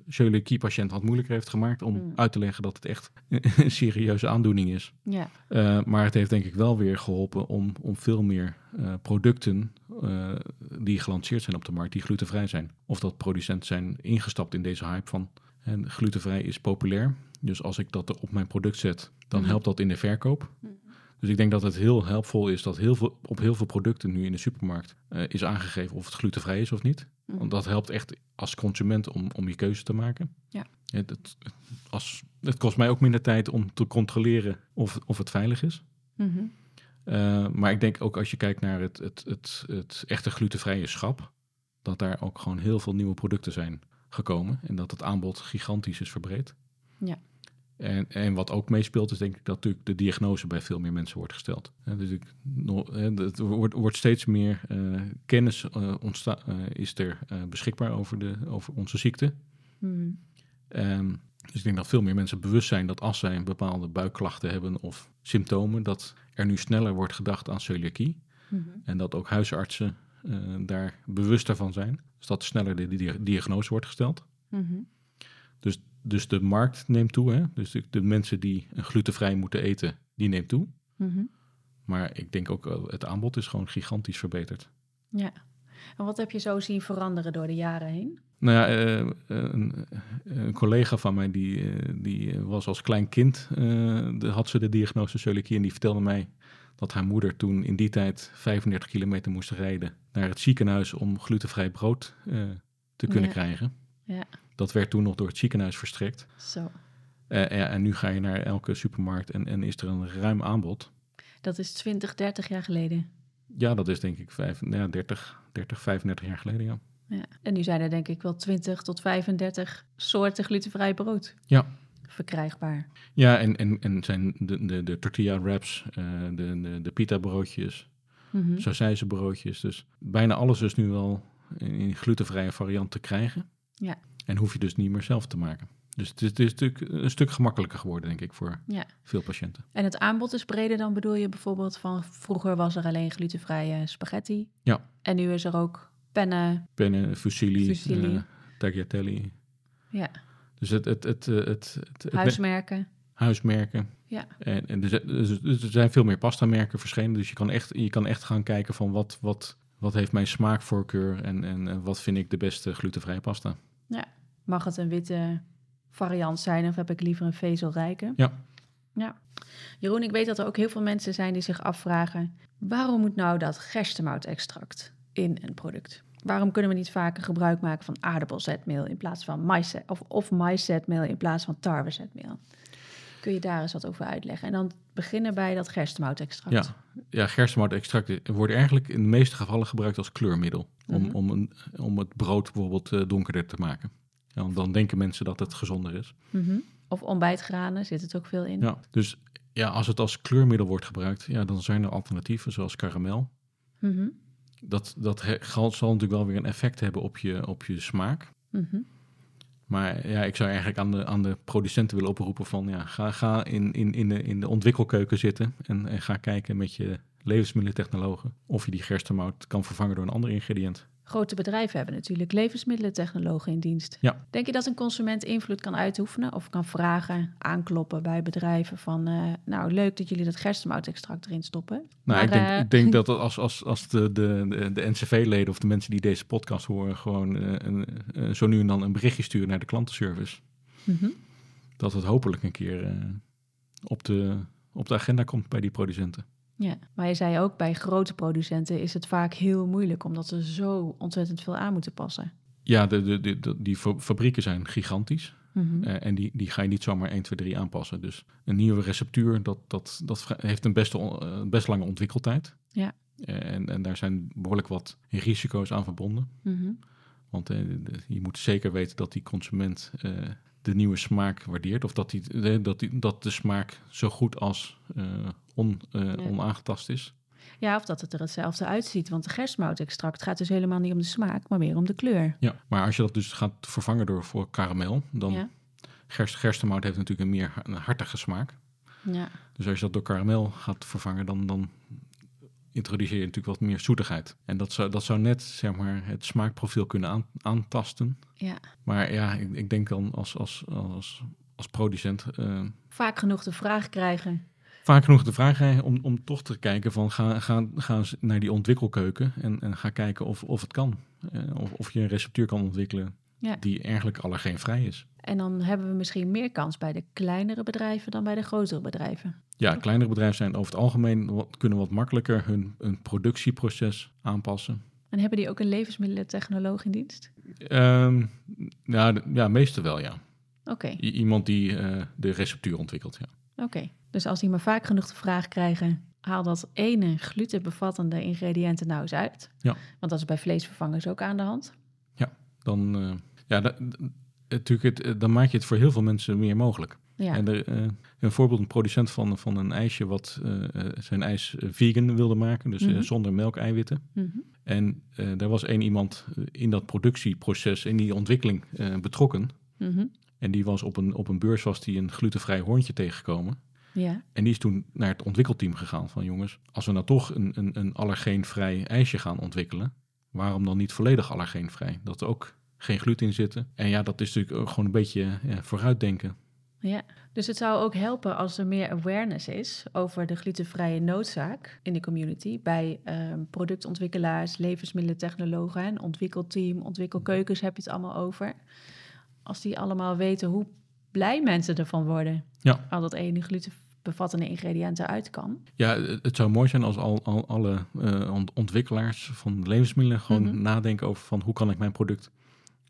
celiakie-patiënt wat moeilijker heeft gemaakt om Mm. uit te leggen dat het echt (laughs) een serieuze aandoening is. Ja, Uh, maar het heeft denk ik wel weer geholpen om, om veel meer uh, producten uh, die gelanceerd zijn op de markt, die glutenvrij zijn. Of dat producenten zijn ingestapt in deze hype van en glutenvrij is populair. Dus als ik dat op mijn product zet, dan Mhm. helpt dat in de verkoop. Mhm. Dus ik denk dat het heel helpvol is dat heel veel, op heel veel producten nu in de supermarkt eh, is aangegeven of het glutenvrij is of niet. Mhm. Want dat helpt echt als consument om, om je keuze te maken. Ja. Het, het, als, het kost mij ook minder tijd om te controleren of, of het veilig is. Mhm. Uh, maar ik denk ook als je kijkt naar het, het, het, het echte glutenvrije schap, dat daar ook gewoon heel veel nieuwe producten zijn gekomen en dat het aanbod gigantisch is verbreed. Ja. En, en wat ook meespeelt is denk ik dat natuurlijk de diagnose bij veel meer mensen wordt gesteld. Uh, dus ik, het wordt, wordt steeds meer uh, kennis ontsta- is er beschikbaar over, de, over onze ziekte. Mhm. Um, Dus ik denk dat veel meer mensen bewust zijn dat als zij een bepaalde buikklachten hebben of symptomen, dat er nu sneller wordt gedacht aan celiakie. Mhm. En dat ook huisartsen eh, daar bewuster van zijn. Dus dat sneller de di- diagnose wordt gesteld. Mhm. Dus, dus de markt neemt toe. Hè? Dus de, de mensen die een glutenvrij moeten eten, die neemt toe. Mhm. Maar ik denk ook, eh, het aanbod is gewoon gigantisch verbeterd. Ja. En wat heb je zo zien veranderen door de jaren heen? Nou ja, eh, een, een collega van mij, die, eh, die was als klein kind, eh, had ze de diagnose celiakie en die vertelde mij dat haar moeder toen in die tijd 35 kilometer moest rijden naar het ziekenhuis om glutenvrij brood eh, te kunnen Ja. krijgen. Ja. Dat werd toen nog door het ziekenhuis verstrekt. Zo. Eh, ja, en nu ga je naar elke supermarkt en, en is er een ruim aanbod. Dat is 20, 30 jaar geleden. Ja, dat is denk ik vijf, ja, 30, 30, 35 jaar geleden, ja. Ja. En nu zijn er denk ik wel 20 tot 35 soorten glutenvrij brood Ja, verkrijgbaar. ja en, en, en zijn de, de, de tortilla wraps, eh, de, de, de pita broodjes, Mhm. sausijze broodjes. Dus bijna alles is nu wel in, in glutenvrije variant te krijgen. Ja. En hoef je dus niet meer zelf te maken. Dus het is, het is natuurlijk een stuk gemakkelijker geworden, denk ik, voor Ja. veel patiënten. En het aanbod is breder dan bedoel je bijvoorbeeld van vroeger was er alleen glutenvrije spaghetti. Ja. En nu is er ook penne. Penne, fusilli, Fusilli. eh, tagliatelle. Ja. Dus het, het, het, het, het, Huismerken. huismerken. Ja. En, en er, zijn- er zijn veel meer pasta-merken verschenen. Dus je kan echt, je kan echt gaan kijken van wat, wat, wat heeft mijn smaakvoorkeur en, en wat vind ik de beste glutenvrije pasta. Mag het een witte variant zijn of heb ik liever een vezelrijke? Ja. Ja. Jeroen, ik weet dat er ook heel veel mensen zijn die zich afvragen... waarom moet nou dat gerstemoutextract in een product? Waarom kunnen we niet vaker gebruik maken van aardappelzetmeel in plaats van mais of, of maiszetmeel in plaats van tarwezetmeel? Kun je daar eens wat over uitleggen? En dan beginnen bij dat gerstemoutextract. Ja. Ja, gerstemoutextract wordt eigenlijk in de meeste gevallen gebruikt als kleurmiddel. Om, Mhm. om, een, om het brood bijvoorbeeld eh, donkerder te maken. Ja, dan denken mensen dat het gezonder is. Mhm. Of ontbijtgranen zit het ook veel in. Ja, dus ja, als het als kleurmiddel wordt gebruikt, ja, dan zijn er alternatieven zoals karamel. Mhm. Dat, dat he- zal natuurlijk wel weer een effect hebben op je, op je smaak. Maar ja, ik zou eigenlijk aan de, aan de producenten willen oproepen van ja, ga, ga in, in, in, de, in de ontwikkelkeuken zitten en, en ga kijken met je levensmiddelentechnologen of je die gerstemout kan vervangen door een ander ingrediënt. Grote bedrijven hebben natuurlijk levensmiddelentechnologen in dienst. Ja. Denk je dat een consument invloed kan uitoefenen of kan vragen, aankloppen bij bedrijven van, eh, nou leuk dat jullie dat gerstemoutextract erin stoppen. Nou, Maar, ik, denk, eh, ik denk dat (laughs) als, als, als de, de, de, de NCV-leden of de mensen die deze podcast horen gewoon eh, een, zo nu en dan een berichtje sturen naar de klantenservice, Mhm. dat het hopelijk een keer op, de, op de agenda komt bij die producenten. Ja, maar je zei ook bij grote producenten is het vaak heel moeilijk omdat ze zo ontzettend veel aan moeten passen. Ja, de, de, de, de- die fa- fabrieken zijn gigantisch. Mhm. Eh, en die, die ga je niet zomaar 1, 2, 3 aanpassen. Dus een nieuwe receptuur, dat, dat, dat heeft een best, on- eh, best lange ontwikkeltijd. Ja. Eh, en, en daar zijn behoorlijk wat risico's aan verbonden. Mhm. Want eh, de- je moet zeker weten dat die consument eh, de nieuwe smaak waardeert. Of dat, die, dat, die, dat de smaak zo goed als eh, on, eh, Ja. onaangetast is. Ja, of dat het er hetzelfde uitziet. Want de gerstemoutextract gaat dus helemaal niet om de smaak, maar meer om de kleur. Ja, maar als je dat dus gaat vervangen door voor karamel, dan Ja. gerst, gerstemout heeft natuurlijk een meer een hartige smaak. Ja. Dus als je dat door karamel gaat vervangen, dan, dan introduceer je natuurlijk wat meer zoetigheid. En dat zou, dat zou net zeg maar, het smaakprofiel kunnen aan, aantasten. ja. Maar ja, ik, ik denk dan als, als, als, als producent eh, Vaak genoeg de vraag krijgen. Vaak genoeg de vraag krijgen om, om toch te kijken van ga, ga, ga eens naar die ontwikkelkeuken en, en ga kijken of, of het kan. Eh, of, of je een receptuur kan ontwikkelen Ja. die eigenlijk allergeenvrij is. En dan hebben we misschien meer kans bij de kleinere bedrijven dan bij de grotere bedrijven. Ja, kleinere bedrijven zijn over het algemeen wat, kunnen wat makkelijker hun, hun productieproces aanpassen. En hebben die ook een levensmiddelentechnoloog in dienst? Ehm, ja, ja, meestal wel, ja. Oké, iemand die eh, de receptuur ontwikkelt, ja. oké. Dus als die maar vaak genoeg de vraag krijgen, haal dat ene glutenbevattende ingrediënt er nou eens uit. Ja. Want dat is bij vleesvervangers ook aan de hand. Dan, eh, ja, natuurlijk het, eh, dan maak je het voor heel veel mensen meer mogelijk. Ja, En er, eh, een voorbeeld, een producent van, van een ijsje wat zijn ijs vegan wilde maken, dus Mhm. zonder melkeiwitten. Mhm. En eh, daar was één iemand in dat productieproces, in die ontwikkeling betrokken. Mhm. En die was op een, op een beurs was die een glutenvrij hondje tegengekomen. Ja. En die is toen naar het ontwikkelteam gegaan van jongens, als we nou toch een, een, een allergeenvrij ijsje gaan ontwikkelen, waarom dan niet volledig allergeenvrij? Dat er ook geen gluten in zitten. En ja, dat is natuurlijk ook gewoon een beetje ja, vooruitdenken. Ja, dus het zou ook helpen als er meer awareness is over de glutenvrije noodzaak in de community. Bij ehm, productontwikkelaars, levensmiddelentechnologen, een ontwikkelteam, ontwikkelkeukens heb je het allemaal over. Als die allemaal weten hoe blij mensen ervan worden. Ja. Al dat ene glutenbevattende ingrediënten uit kan. Ja, het zou mooi zijn als al, al alle uh, ontwikkelaars van levensmiddelen gewoon Mhm. nadenken over van hoe kan ik mijn product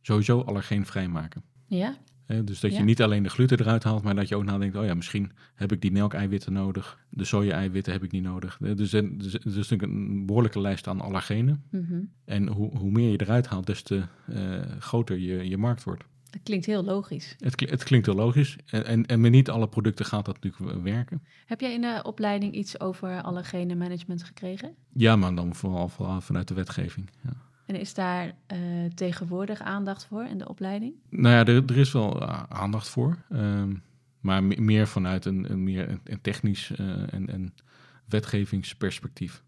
sowieso allergeenvrij maken. Ja, dus dat je niet alleen de gluten eruit haalt, maar dat je ook nadenkt, oh ja, misschien heb ik die melkeiwitten nodig. De soja-eiwitten heb ik niet nodig. Eh, Dus er dus, er is natuurlijk een behoorlijke lijst aan allergenen. mhm. En hoe, hoe meer je eruit haalt, des te eh, groter je, je markt wordt. Dat klinkt heel logisch. Het, kli- het klinkt heel logisch. En, en, en met niet alle producten gaat dat natuurlijk werken. Heb jij in de opleiding iets over allergene management gekregen? Ja, maar dan vooral, vooral vanuit de wetgeving. Ja. En is daar eh, tegenwoordig aandacht voor in de opleiding? Nou ja, er, er is wel a- aandacht voor. ehm, maar me- meer vanuit een, een, meer een, een technisch eh, en, en wetgevingsperspectief.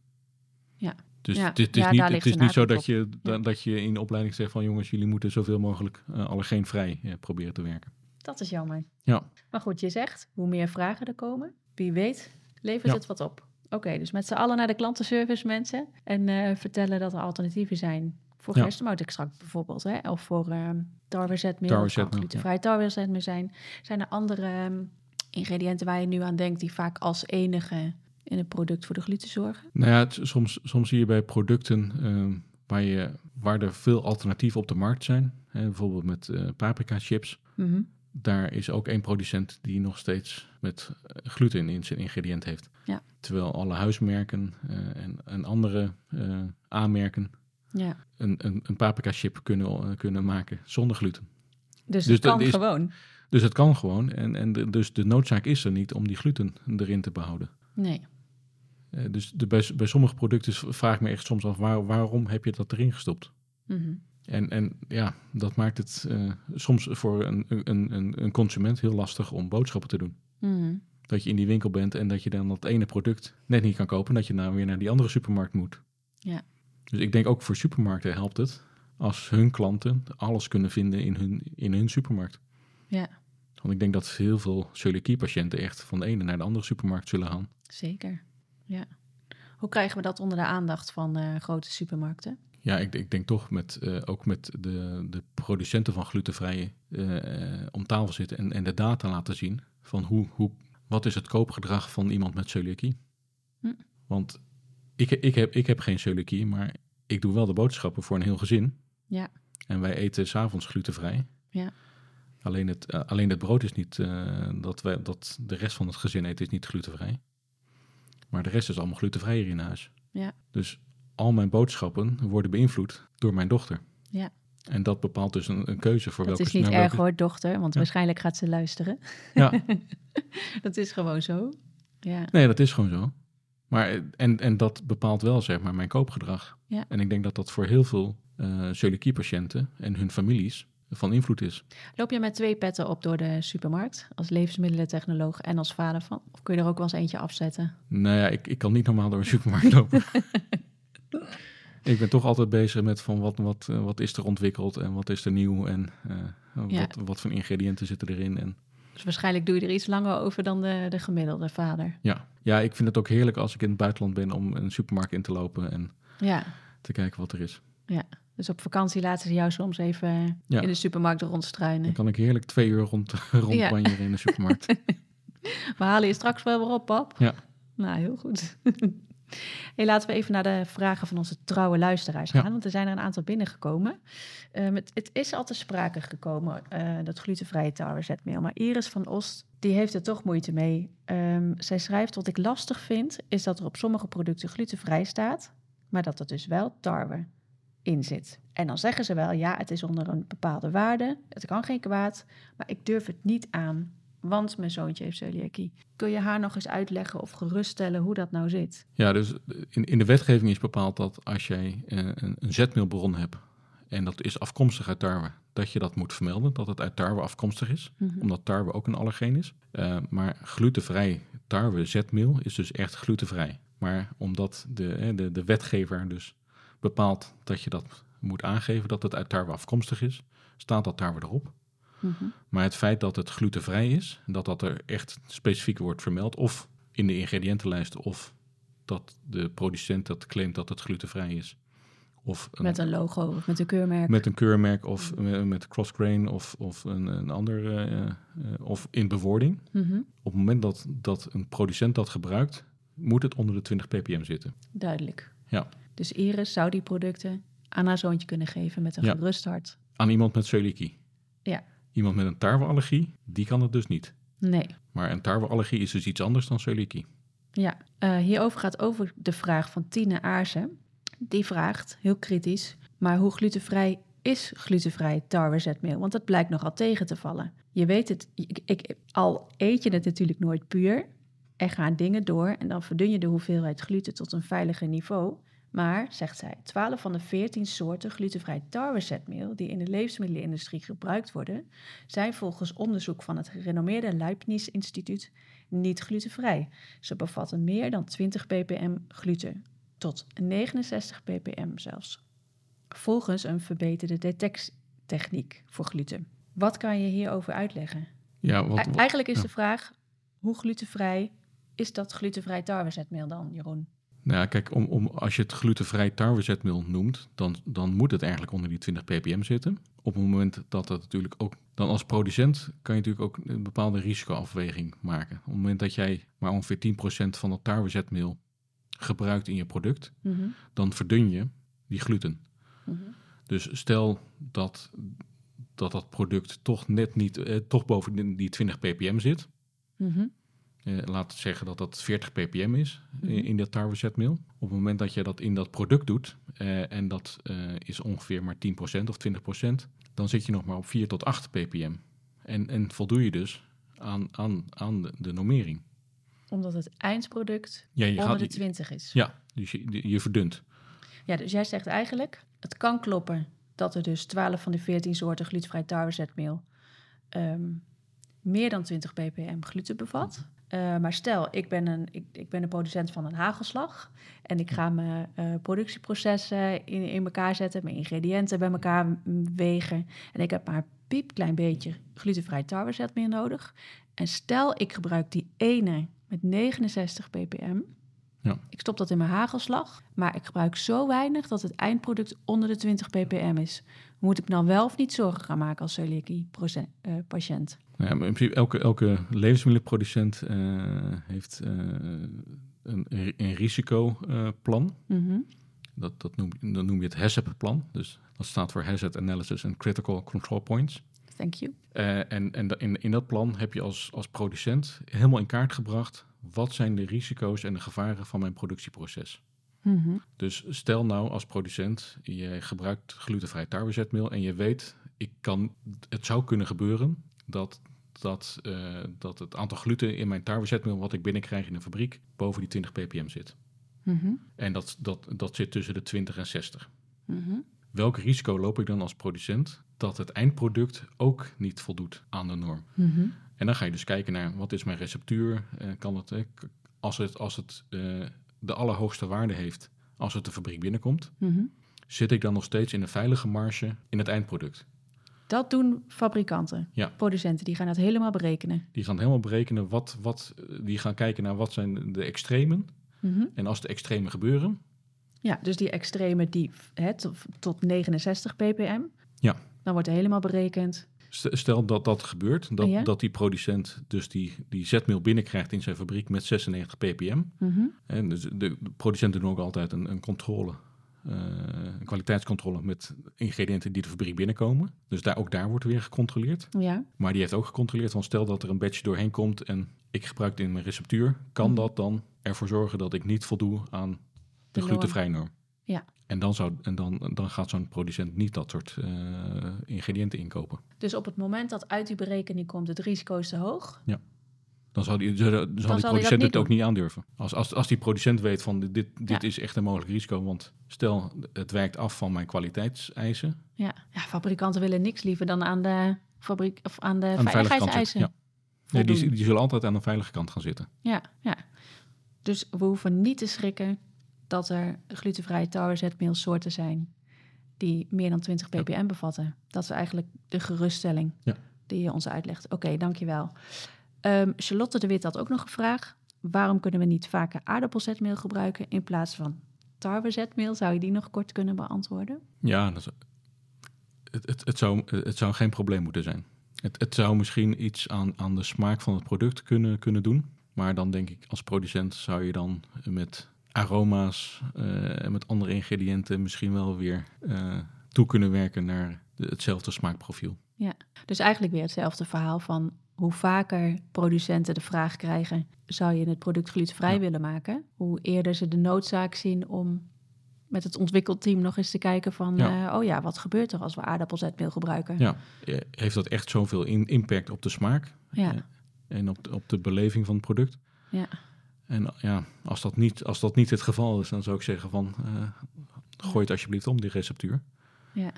Ja. Dus Ja, het, is- ja, niet, het is niet zo dat je, da- dat je in de opleiding zegt van jongens, jullie moeten zoveel mogelijk uh, allergeenvrij eh, proberen te werken. Dat is jammer. Ja. Maar goed, je zegt, hoe meer vragen er komen, wie weet, levert Ja. het wat op. Oké, dus met z'n allen naar de klantenservice mensen en eh, vertellen dat er alternatieven zijn. Voor Ja. gerstemoutextract bijvoorbeeld, hè? of voor ehm tarwezetmeel. Tarwezetmeel, tarwezetmeel zijn. Zijn er andere ehm, ingrediënten waar je nu aan denkt die vaak als enige in het product voor de gluten zorgen? Nou ja, het- soms, soms zie je bij producten ehm, waar, je, waar er veel alternatieven op de markt zijn. Hè, bijvoorbeeld met eh, paprika chips. Mhm. Daar is ook één producent die nog steeds met eh, gluten in zijn ingrediënt heeft. Ja. Terwijl alle huismerken eh, en, en andere aanmerken Ja, een, een, een paprika chip kunnen, kunnen maken zonder gluten. dus, Dus het kan dat is- gewoon. Dus het kan gewoon. En, en de, dus de noodzaak is er niet om die gluten erin te behouden. Nee. Eh, dus de, bij, bij sommige producten vraag ik me echt soms af, waar, waarom heb je dat erin gestopt? Mhm. En, en ja, dat maakt het eh, soms voor een, een, een, een consument heel lastig om boodschappen te doen. Mhm. Dat je in die winkel bent en dat je dan dat ene product net niet kan kopen, dat je nou weer naar die andere supermarkt moet. Ja. Dus ik denk ook voor supermarkten helpt het als hun klanten alles kunnen vinden in hun, in hun supermarkt. Ja. Want ik denk dat heel veel celiakie-patiënten echt van de ene naar de andere supermarkt zullen gaan. Zeker, ja. Hoe krijgen we dat onder de aandacht van eh, grote supermarkten? Ja, ik, ik denk toch met, eh, ook met de, de producenten van glutenvrije eh, om tafel zitten en, en de data laten zien van hoe, hoe, wat is het koopgedrag van iemand met celiakie. Hm. Want ik, ik, heb, ik heb geen celiakie, maar ik doe wel de boodschappen voor een heel gezin. Ja. En wij eten s'avonds glutenvrij. Ja. Alleen het, alleen het brood is niet, dat, wij, dat de rest van het gezin eet, is niet glutenvrij. Maar de rest is allemaal glutenvrij hier in huis. Ja. Dus al mijn boodschappen worden beïnvloed door mijn dochter. Ja. En dat bepaalt dus een, een keuze voor Dat welke... is niet erg welke- hoor, dochter, want Ja. waarschijnlijk gaat ze luisteren. Ja, (laughs) dat is gewoon zo. Ja, nee, dat is gewoon zo. Maar, en, en dat bepaalt wel, zeg maar, mijn koopgedrag. Ja. En ik denk dat dat voor heel veel eh celiakie-patiënten en hun families van invloed is. Loop je met twee petten op door de supermarkt, als levensmiddelentechnoloog en als vader van? Of kun je er ook wel eens eentje afzetten? Nou ja, ik, ik kan niet normaal door een supermarkt lopen. (laughs) ik ben toch altijd bezig met van wat, wat, eh, wat is er ontwikkeld en wat is er nieuw en eh, Ja. wat, wat voor ingrediënten zitten erin. En Dus waarschijnlijk doe je er iets langer over dan de, de gemiddelde vader. ja. ja, ik vind het ook heerlijk als ik in het buitenland ben om een supermarkt in te lopen en Ja, te kijken wat er is. Dus op vakantie laten ze jou soms even Ja. in de supermarkt Dan rondstruinen. kan ik heerlijk twee uur rond, (laughs) rondbanjeren in de supermarkt. (laughs) We halen je straks wel weer op, pap. Ja. Nou, heel goed. (laughs) Hey, laten we even naar de vragen van onze trouwe luisteraars Ja. gaan, want er zijn er een aantal binnengekomen. Ehm, het, het is al te sprake gekomen, eh, dat glutenvrije tarwezetmeel. Maar Iris van Ost, die heeft er toch moeite mee. Ehm, zij schrijft, wat ik lastig vind, is dat er op sommige producten glutenvrij staat, maar dat er dus wel tarwe in zit. En dan zeggen ze wel, ja, het is onder een bepaalde waarde, het kan geen kwaad, maar ik durf het niet aan, want mijn zoontje heeft celiakie. Kun je haar nog eens uitleggen of geruststellen hoe dat nou zit? Ja, dus in, in de wetgeving is bepaald dat als jij eh, een, een zetmeelbron hebt en dat is afkomstig uit tarwe, dat je dat moet vermelden, dat het uit tarwe afkomstig is, Mhm. omdat tarwe ook een allergeen is. Eh, maar glutenvrij tarwe zetmeel is dus echt glutenvrij. Maar omdat de, eh, de, de wetgever dus bepaalt dat je dat moet aangeven, dat het uit tarwe afkomstig is, staat dat tarwe erop. Mhm. Maar het feit dat het glutenvrij is, dat dat er echt specifiek wordt vermeld, of in de ingrediëntenlijst, of dat de producent dat claimt dat het glutenvrij is. Of een, Met een logo of met een keurmerk. met een keurmerk, of me- met crossgrain, of, of een, een ander, eh, eh, of in bewoording. Mhm. Op het moment dat, dat een producent dat gebruikt, moet het onder de 20 ppm zitten. Duidelijk. Ja. Dus Iris zou die producten aan haar zoontje kunnen geven met een Ja. gerust hart. Aan iemand met celiakie. Ja. Iemand met een tarweallergie, die kan het dus niet. Nee. Maar een tarweallergie is dus iets anders dan celiakie. Ja, eh, hierover gaat over de vraag van Tine Aarsen. Die vraagt, heel kritisch, maar hoe glutenvrij is glutenvrij tarwezetmeel? Want dat blijkt nogal tegen te vallen. Je weet het, ik, ik- al eet je het natuurlijk nooit puur. Er gaan dingen door en dan verdun je de hoeveelheid gluten tot een veiliger niveau. Maar, zegt zij, 12 van de 14 soorten glutenvrij tarwezetmeel die in de levensmiddelenindustrie gebruikt worden, zijn volgens onderzoek van het gerenommeerde Leibniz Instituut niet glutenvrij. Ze bevatten meer dan 20 ppm gluten, tot 69 ppm zelfs. Volgens een verbeterde detectietechniek voor gluten. Wat kan je hierover uitleggen? Ja, wat, Eigenlijk is ja. de vraag, hoe glutenvrij is dat glutenvrij tarwezetmeel dan, Jeroen? Nou ja, kijk, om, om, als je het glutenvrij tarwezetmeel noemt, dan, dan moet het eigenlijk onder die 20 ppm zitten. Op het moment dat dat natuurlijk ook, dan als producent kan je natuurlijk ook een bepaalde risicoafweging maken. Op het moment dat jij maar ongeveer 10% van dat tarwezetmeel gebruikt in je product, Mhm, dan verdun je die gluten. mhm, Dus stel dat dat, dat product toch net niet, eh, toch boven die- die 20 ppm zit. mhm, Eh, laat zeggen dat dat 40 ppm is Mhm. in, in dat tarwezetmeel. Op het moment dat je dat in dat product doet, eh, en dat eh, is ongeveer maar 10% of 20%, dan zit je nog maar op 4 tot 8 ppm. En, en voldoe je dus aan, aan, aan de, de normering. Omdat het eindproduct Ja, onder gaat, de 20 is. ja dus je, je verdunt. Ja, dus jij zegt eigenlijk, het kan kloppen dat er dus 12 van de 14 soorten glutenvrij tarwezetmeel ehm, meer dan 20 ppm gluten bevat. Eh, maar stel, ik ben, een, ik, ik ben een producent van een hagelslag en ik ga mijn eh, productieprocessen in, in elkaar zetten, mijn ingrediënten bij elkaar wegen en ik heb maar een piepklein beetje glutenvrij tarwezetmeel nodig. En stel, ik gebruik die ene met 69 ppm, Ja. ik stop dat in mijn hagelslag, maar ik gebruik zo weinig dat het eindproduct onder de 20 ppm is. Moet ik dan wel of niet zorgen gaan maken als celiakie-patiënt? Nou ja, maar in principe elke, elke levensmiddelenproducent eh, heeft eh, een, een risicoplan. Mhm. Dat, dat, noem, dan noem je het HACCP-plan. Dus dat staat voor Hazard Analysis and Critical Control Points. Thank you. Eh, en en in, in dat plan heb je als, als producent helemaal in kaart gebracht... wat zijn de risico's en de gevaren van mijn productieproces. Mhm. Dus stel nou als producent, je gebruikt glutenvrij tarwezetmeel... en je weet, ik kan, het zou kunnen gebeuren dat, dat, eh, dat het aantal gluten in mijn tarwezetmeel... wat ik binnenkrijg in een fabriek, boven die 20 ppm zit. Mhm. En dat, dat, dat zit tussen de 20 en 60. Mhm. Welk risico loop ik dan als producent dat het eindproduct ook niet voldoet aan de norm? En dan ga je dus kijken naar wat is mijn receptuur? Eh, kan het, eh, als het, als het de allerhoogste waarde heeft als het de fabriek binnenkomt, Mhm. zit ik dan nog steeds in een veilige marge in het eindproduct? Dat doen fabrikanten, Ja. producenten, die gaan dat helemaal berekenen. Die gaan helemaal berekenen wat, wat, die gaan kijken naar wat zijn de extremen. Mhm. En als de extremen gebeuren, Ja, dus die extreme die hè, tot, tot 69 ppm, Ja. dan wordt helemaal berekend. St- stel dat dat gebeurt, dat, Ja. dat die producent dus die, die zetmeel binnenkrijgt in zijn fabriek met 96 ppm. Mhm. En dus de, de producenten doen ook altijd een, een controle, eh, een kwaliteitscontrole met ingrediënten die de fabriek binnenkomen. Dus daar, ook daar wordt weer gecontroleerd. Ja, Maar die heeft ook gecontroleerd, want stel dat er een batch doorheen komt en ik gebruik het in mijn receptuur, kan Mhm. dat dan ervoor zorgen dat ik niet voldoe aan de, De glutenvrij norm. Ja. En dan, zou, en dan, dan gaat zo'n producent niet dat soort eh, ingrediënten inkopen. dus op het moment dat uit die berekening komt, het risico is te hoog. Ja. dan zal die, zal die producent het ook niet aandurven. Als, als, als die producent weet van dit, dit, Ja. is echt een mogelijk risico, want stel het wijkt af van mijn kwaliteitseisen, Ja. ja, fabrikanten willen niks liever dan aan de, fabriek, of aan de aan veiligheidseisen. Ja. Nee, die, die zullen altijd aan de veilige kant gaan zitten. Ja, ja. Dus we hoeven niet te schrikken dat er glutenvrije tarwezetmeelsoorten zijn die meer dan 20 ppm bevatten. Dat is eigenlijk de geruststelling Ja. die je ons uitlegt. Oké, dankjewel. Ehm Charlotte de Wit had ook nog een vraag. Waarom kunnen we niet vaker aardappelzetmeel gebruiken in plaats van tarwezetmeel? Zou je die nog kort kunnen beantwoorden? Ja, dat is- het, het, het, zou, het zou geen probleem moeten zijn. Het, het zou misschien iets aan, aan de smaak van het product kunnen, kunnen doen. Maar dan denk ik, als producent zou je dan met aroma's eh, en met andere ingrediënten misschien wel weer eh, toe kunnen werken naar de- hetzelfde smaakprofiel. Dus eigenlijk weer hetzelfde verhaal van hoe vaker producenten de vraag krijgen: zou je het product glutenvrij Ja. willen maken? Hoe eerder ze de noodzaak zien om met het ontwikkelteam nog eens te kijken van: Ja. eh, oh ja, wat gebeurt er als we aardappelzetmeel gebruiken? Ja, heeft dat echt zoveel in, impact op de smaak Ja. en op de, op de beleving van het product? Ja. En ja, als dat, niet, als dat niet het geval is, dan zou ik zeggen van eh, gooi het alsjeblieft om, die receptuur. Ja.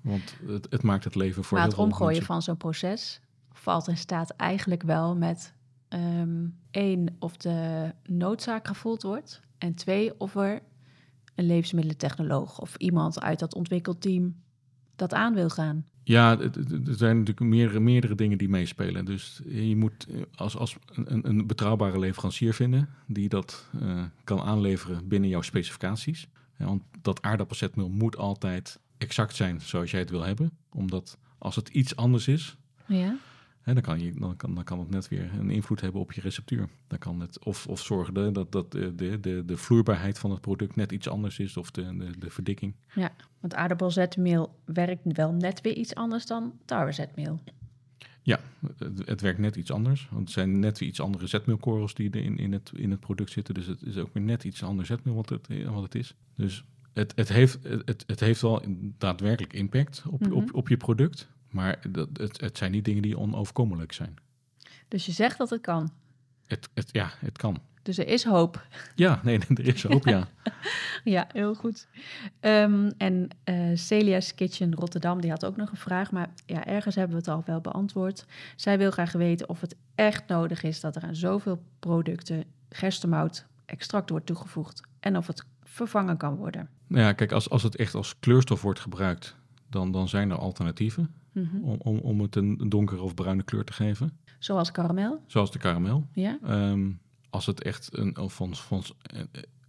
Want het, het maakt het leven voor maar heel het omgooien mensen- van zo'n proces valt in staat eigenlijk wel met ehm, één, of de noodzaak gevoeld wordt. En twee, of er een levensmiddelentechnoloog of iemand uit dat ontwikkelteam dat aan wil gaan. Ja, er zijn natuurlijk meerdere, meerdere dingen die meespelen. Dus je moet eh, als, als een, een betrouwbare leverancier vinden die dat eh, kan aanleveren binnen jouw specificaties. Ja, want dat aardappelzetmeel moet altijd exact zijn zoals jij het wil hebben. Omdat als het iets anders is, Ja. Hè, dan, kan je, dan, kan, dan kan het net weer een invloed hebben op je receptuur. Dan kan het of, of zorgen dat, dat de, de, de, de vloeibaarheid van het product net iets anders is, of de, de, de verdikking. Want aardappelzetmeel werkt wel net weer iets anders dan tarwezetmeel. Ja, het, het werkt net iets anders. Want het zijn net weer iets andere zetmeelkorrels die er in, in, het, in het product zitten. Dus het is ook weer net iets anders zetmeel wat het, wat het is. Dus het, het, heeft, het, het heeft wel daadwerkelijk impact op, Mhm. op, op je product. Maar dat, het, het zijn niet dingen die onoverkomelijk zijn. Dus je zegt dat het kan. Het, het, ja, het kan. Dus er is hoop. Ja, nee, er is hoop, ja. (laughs) Ja, heel goed. Ehm, en eh Celia's Kitchen Rotterdam, die had ook nog een vraag. Maar ja, ergens hebben we het al wel beantwoord. Zij wil graag weten of het echt nodig is dat er aan zoveel producten gerstemout extract wordt toegevoegd. En of het vervangen kan worden. Nou ja, kijk, als, als het echt als kleurstof wordt gebruikt, dan, dan zijn er alternatieven Mhm. om, om, om het een donkere of bruine kleur te geven. Zoals karamel, Zoals de karamel. ja? Ehm, als het echt een, of van, van,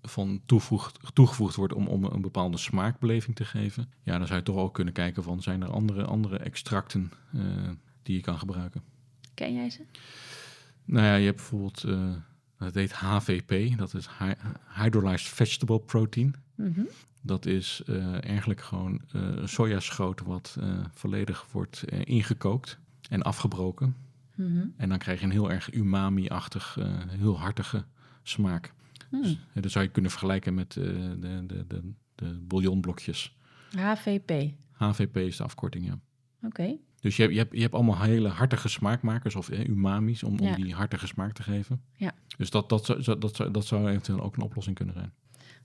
van toevoegd, toegevoegd wordt om, om een bepaalde smaakbeleving te geven, ja, dan zou je toch ook kunnen kijken van, zijn er andere, andere extracten eh, die je kan gebruiken? Ken jij ze? Nou ja, je hebt bijvoorbeeld, eh dat heet HVP, dat is Hy- Hydrolyzed Vegetable Protein. Mhm. Dat is eh, eigenlijk gewoon eh sojaschoot wat eh, volledig wordt ingekookt en afgebroken. Mhm. En dan krijg je een heel erg umami-achtig, heel hartige smaak. Hmm. Dus, dat zou je kunnen vergelijken met de, de, de, de bouillonblokjes. HVP, HVP is de afkorting, ja. oké. Dus je hebt, je hebt, je hebt allemaal hele hartige smaakmakers of eh, umami's om, om die hartige smaak te geven. Ja. Dus dat, dat, zou- dat, zou, dat zou eventueel ook een oplossing kunnen zijn.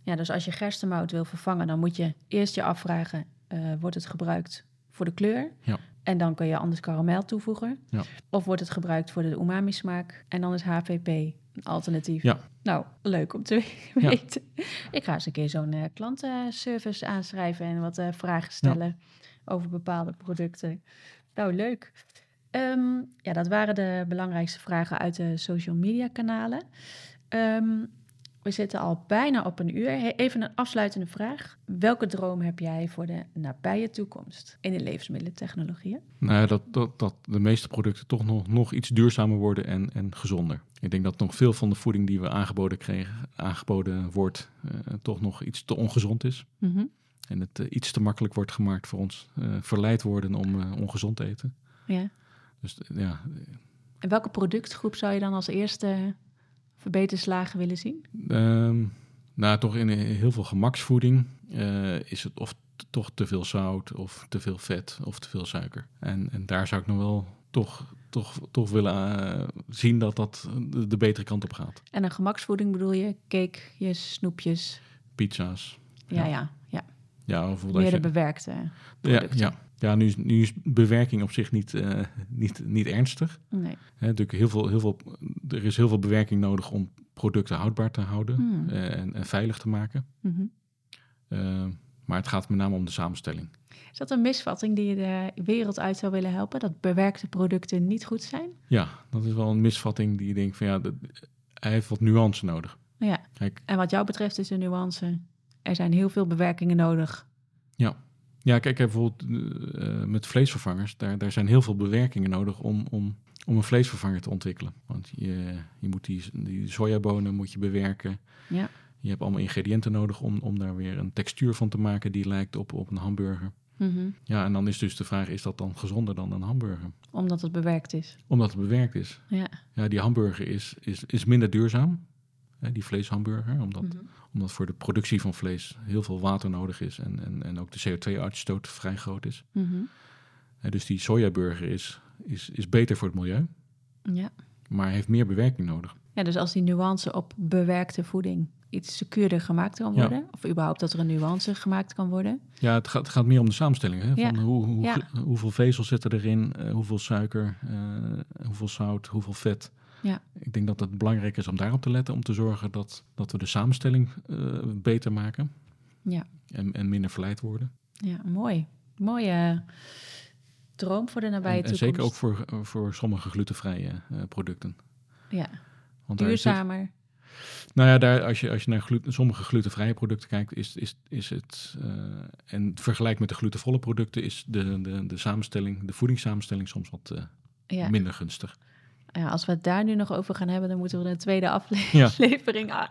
Ja, dus als je gerstemout wil vervangen, dan moet je eerst je afvragen, eh, wordt het gebruikt voor de kleur? Ja. En dan kun je anders karamel toevoegen. Ja. Of wordt het gebruikt voor de umami smaak? En dan is HVP een alternatief. Ja. Nou, leuk om te (laughs) Ja. weten. Ik ga eens een keer zo'n eh, klantenservice aanschrijven en wat eh, vragen stellen over bepaalde producten. Nou, leuk. Ehm, ja, dat waren de belangrijkste vragen uit de social media kanalen. Ehm, we zitten al bijna op een uur. Even een afsluitende vraag. Welke droom heb jij voor de nabije toekomst in de levensmiddelentechnologieën? Nou, dat, dat, dat de meeste producten toch nog, nog iets duurzamer worden en, en gezonder. Ik denk dat nog veel van de voeding die we aangeboden kregen, aangeboden wordt, eh, toch nog iets te ongezond is. En het eh, iets te makkelijk wordt gemaakt voor ons. eh, verleid worden om ongezond te eten. Ja. Dus ja, En welke productgroep zou je dan als eerste verbeterslagen willen zien? Ehm, nou, toch in heel veel gemaksvoeding eh, is het of toch te veel zout of te veel vet of te veel suiker. En, en daar zou ik nog wel toch toch, toch willen eh, zien dat dat de, betere kant op gaat. En een gemaksvoeding bedoel je? Cakejes, snoepjes? Pizza's. Ja, Ja. ja. ja. Ja, bijvoorbeeld Meer de je- bewerkte producten. ja. ja nu, is, nu is bewerking op zich niet, eh, niet, niet ernstig. Nee. Natuurlijk heel veel, heel veel, er is heel veel bewerking nodig om producten houdbaar te houden Hmm. eh, en, en veilig te maken. Mhm. Eh, maar het gaat met name om de samenstelling. Is dat een misvatting die je de wereld uit zou willen helpen? Dat bewerkte producten niet goed zijn? Ja, dat is wel een misvatting die je denkt van ja, dat, hij heeft wat nuance nodig. Ja. Kijk, En wat jou betreft is de nuance. Er zijn heel veel bewerkingen nodig. ja, kijk bijvoorbeeld eh, met vleesvervangers, daar, daar zijn heel veel bewerkingen nodig om, om, om een vleesvervanger te ontwikkelen. Want je, je moet die, die sojabonen moet je bewerken. Ja. Je hebt allemaal ingrediënten nodig om, om daar weer een textuur van te maken die lijkt op, op een hamburger. Mhm. Ja, en dan is dus de vraag, is dat dan gezonder dan een hamburger? Omdat het bewerkt is. Omdat het bewerkt is. Ja. Ja, die hamburger is, is, is minder duurzaam, die vleeshamburger, omdat, Mhm. omdat voor de productie van vlees heel veel water nodig is en, en, en ook de CO2-uitstoot vrij groot is. Mhm. Hè, dus die sojaburger is, is, is beter voor het milieu, Ja. maar heeft meer bewerking nodig. ja, dus als die nuance op bewerkte voeding iets secuurder gemaakt kan Ja. worden, of überhaupt dat er een nuance gemaakt kan worden. Ja, het gaat, het gaat meer om de samenstelling. Hè? Van Ja. hoe, hoe. Hoeveel vezel zitten erin, eh, hoeveel suiker, eh, hoeveel zout, hoeveel vet. Ja. Ik denk dat het belangrijk is om daarop te letten, om te zorgen dat, dat we de samenstelling eh, beter maken Ja. en, en minder verleid worden. Ja, mooi. Mooie droom voor de nabije En, en toekomst. zeker ook voor, voor sommige glutenvrije eh, producten. Ja, Want zit- duurzamer. nou ja, daar, als, je, als je naar gluten, sommige glutenvrije producten kijkt, is, is, is het. eh, en vergelijk met de glutenvolle producten, is de, de, de samenstelling, de voedingssamenstelling soms wat eh, Ja. minder gunstig. Ja, als we het daar nu nog over gaan hebben, dan moeten we er een tweede (laughs) aflevering aan,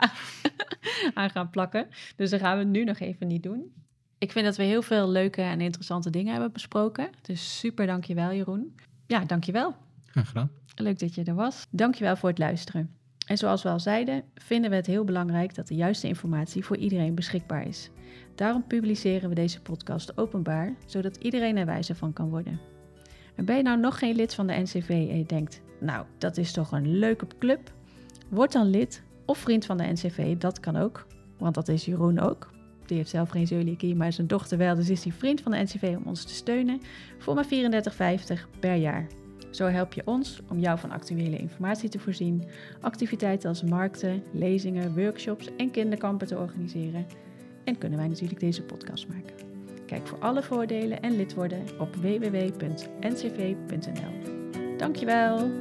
(laughs) aan gaan plakken. Dus dat gaan we nu nog even niet doen. Ik vind dat we heel veel leuke en interessante dingen hebben besproken. Dus super dankjewel Jeroen. Ja, dankjewel. Graag gedaan. Leuk dat je er was. Dankjewel voor het luisteren. En zoals we al zeiden, vinden we het heel belangrijk dat de juiste informatie voor iedereen beschikbaar is. Daarom publiceren we deze podcast openbaar, zodat iedereen er wijzer van kan worden. En ben je nou nog geen lid van de NCV en je denkt, nou, dat is toch een leuke club? Word dan lid of vriend van de NCV, dat kan ook. Want dat is Jeroen ook. Die heeft zelf geen celiakie, maar zijn dochter wel. Dus is hij vriend van de NCV om ons te steunen voor maar 34,50 per jaar. Zo help je ons om jou van actuele informatie te voorzien, activiteiten als markten, lezingen, workshops en kinderkampen te organiseren. En kunnen wij natuurlijk deze podcast maken. Kijk voor alle voordelen en lid worden op www.ncv.nl. Dankjewel!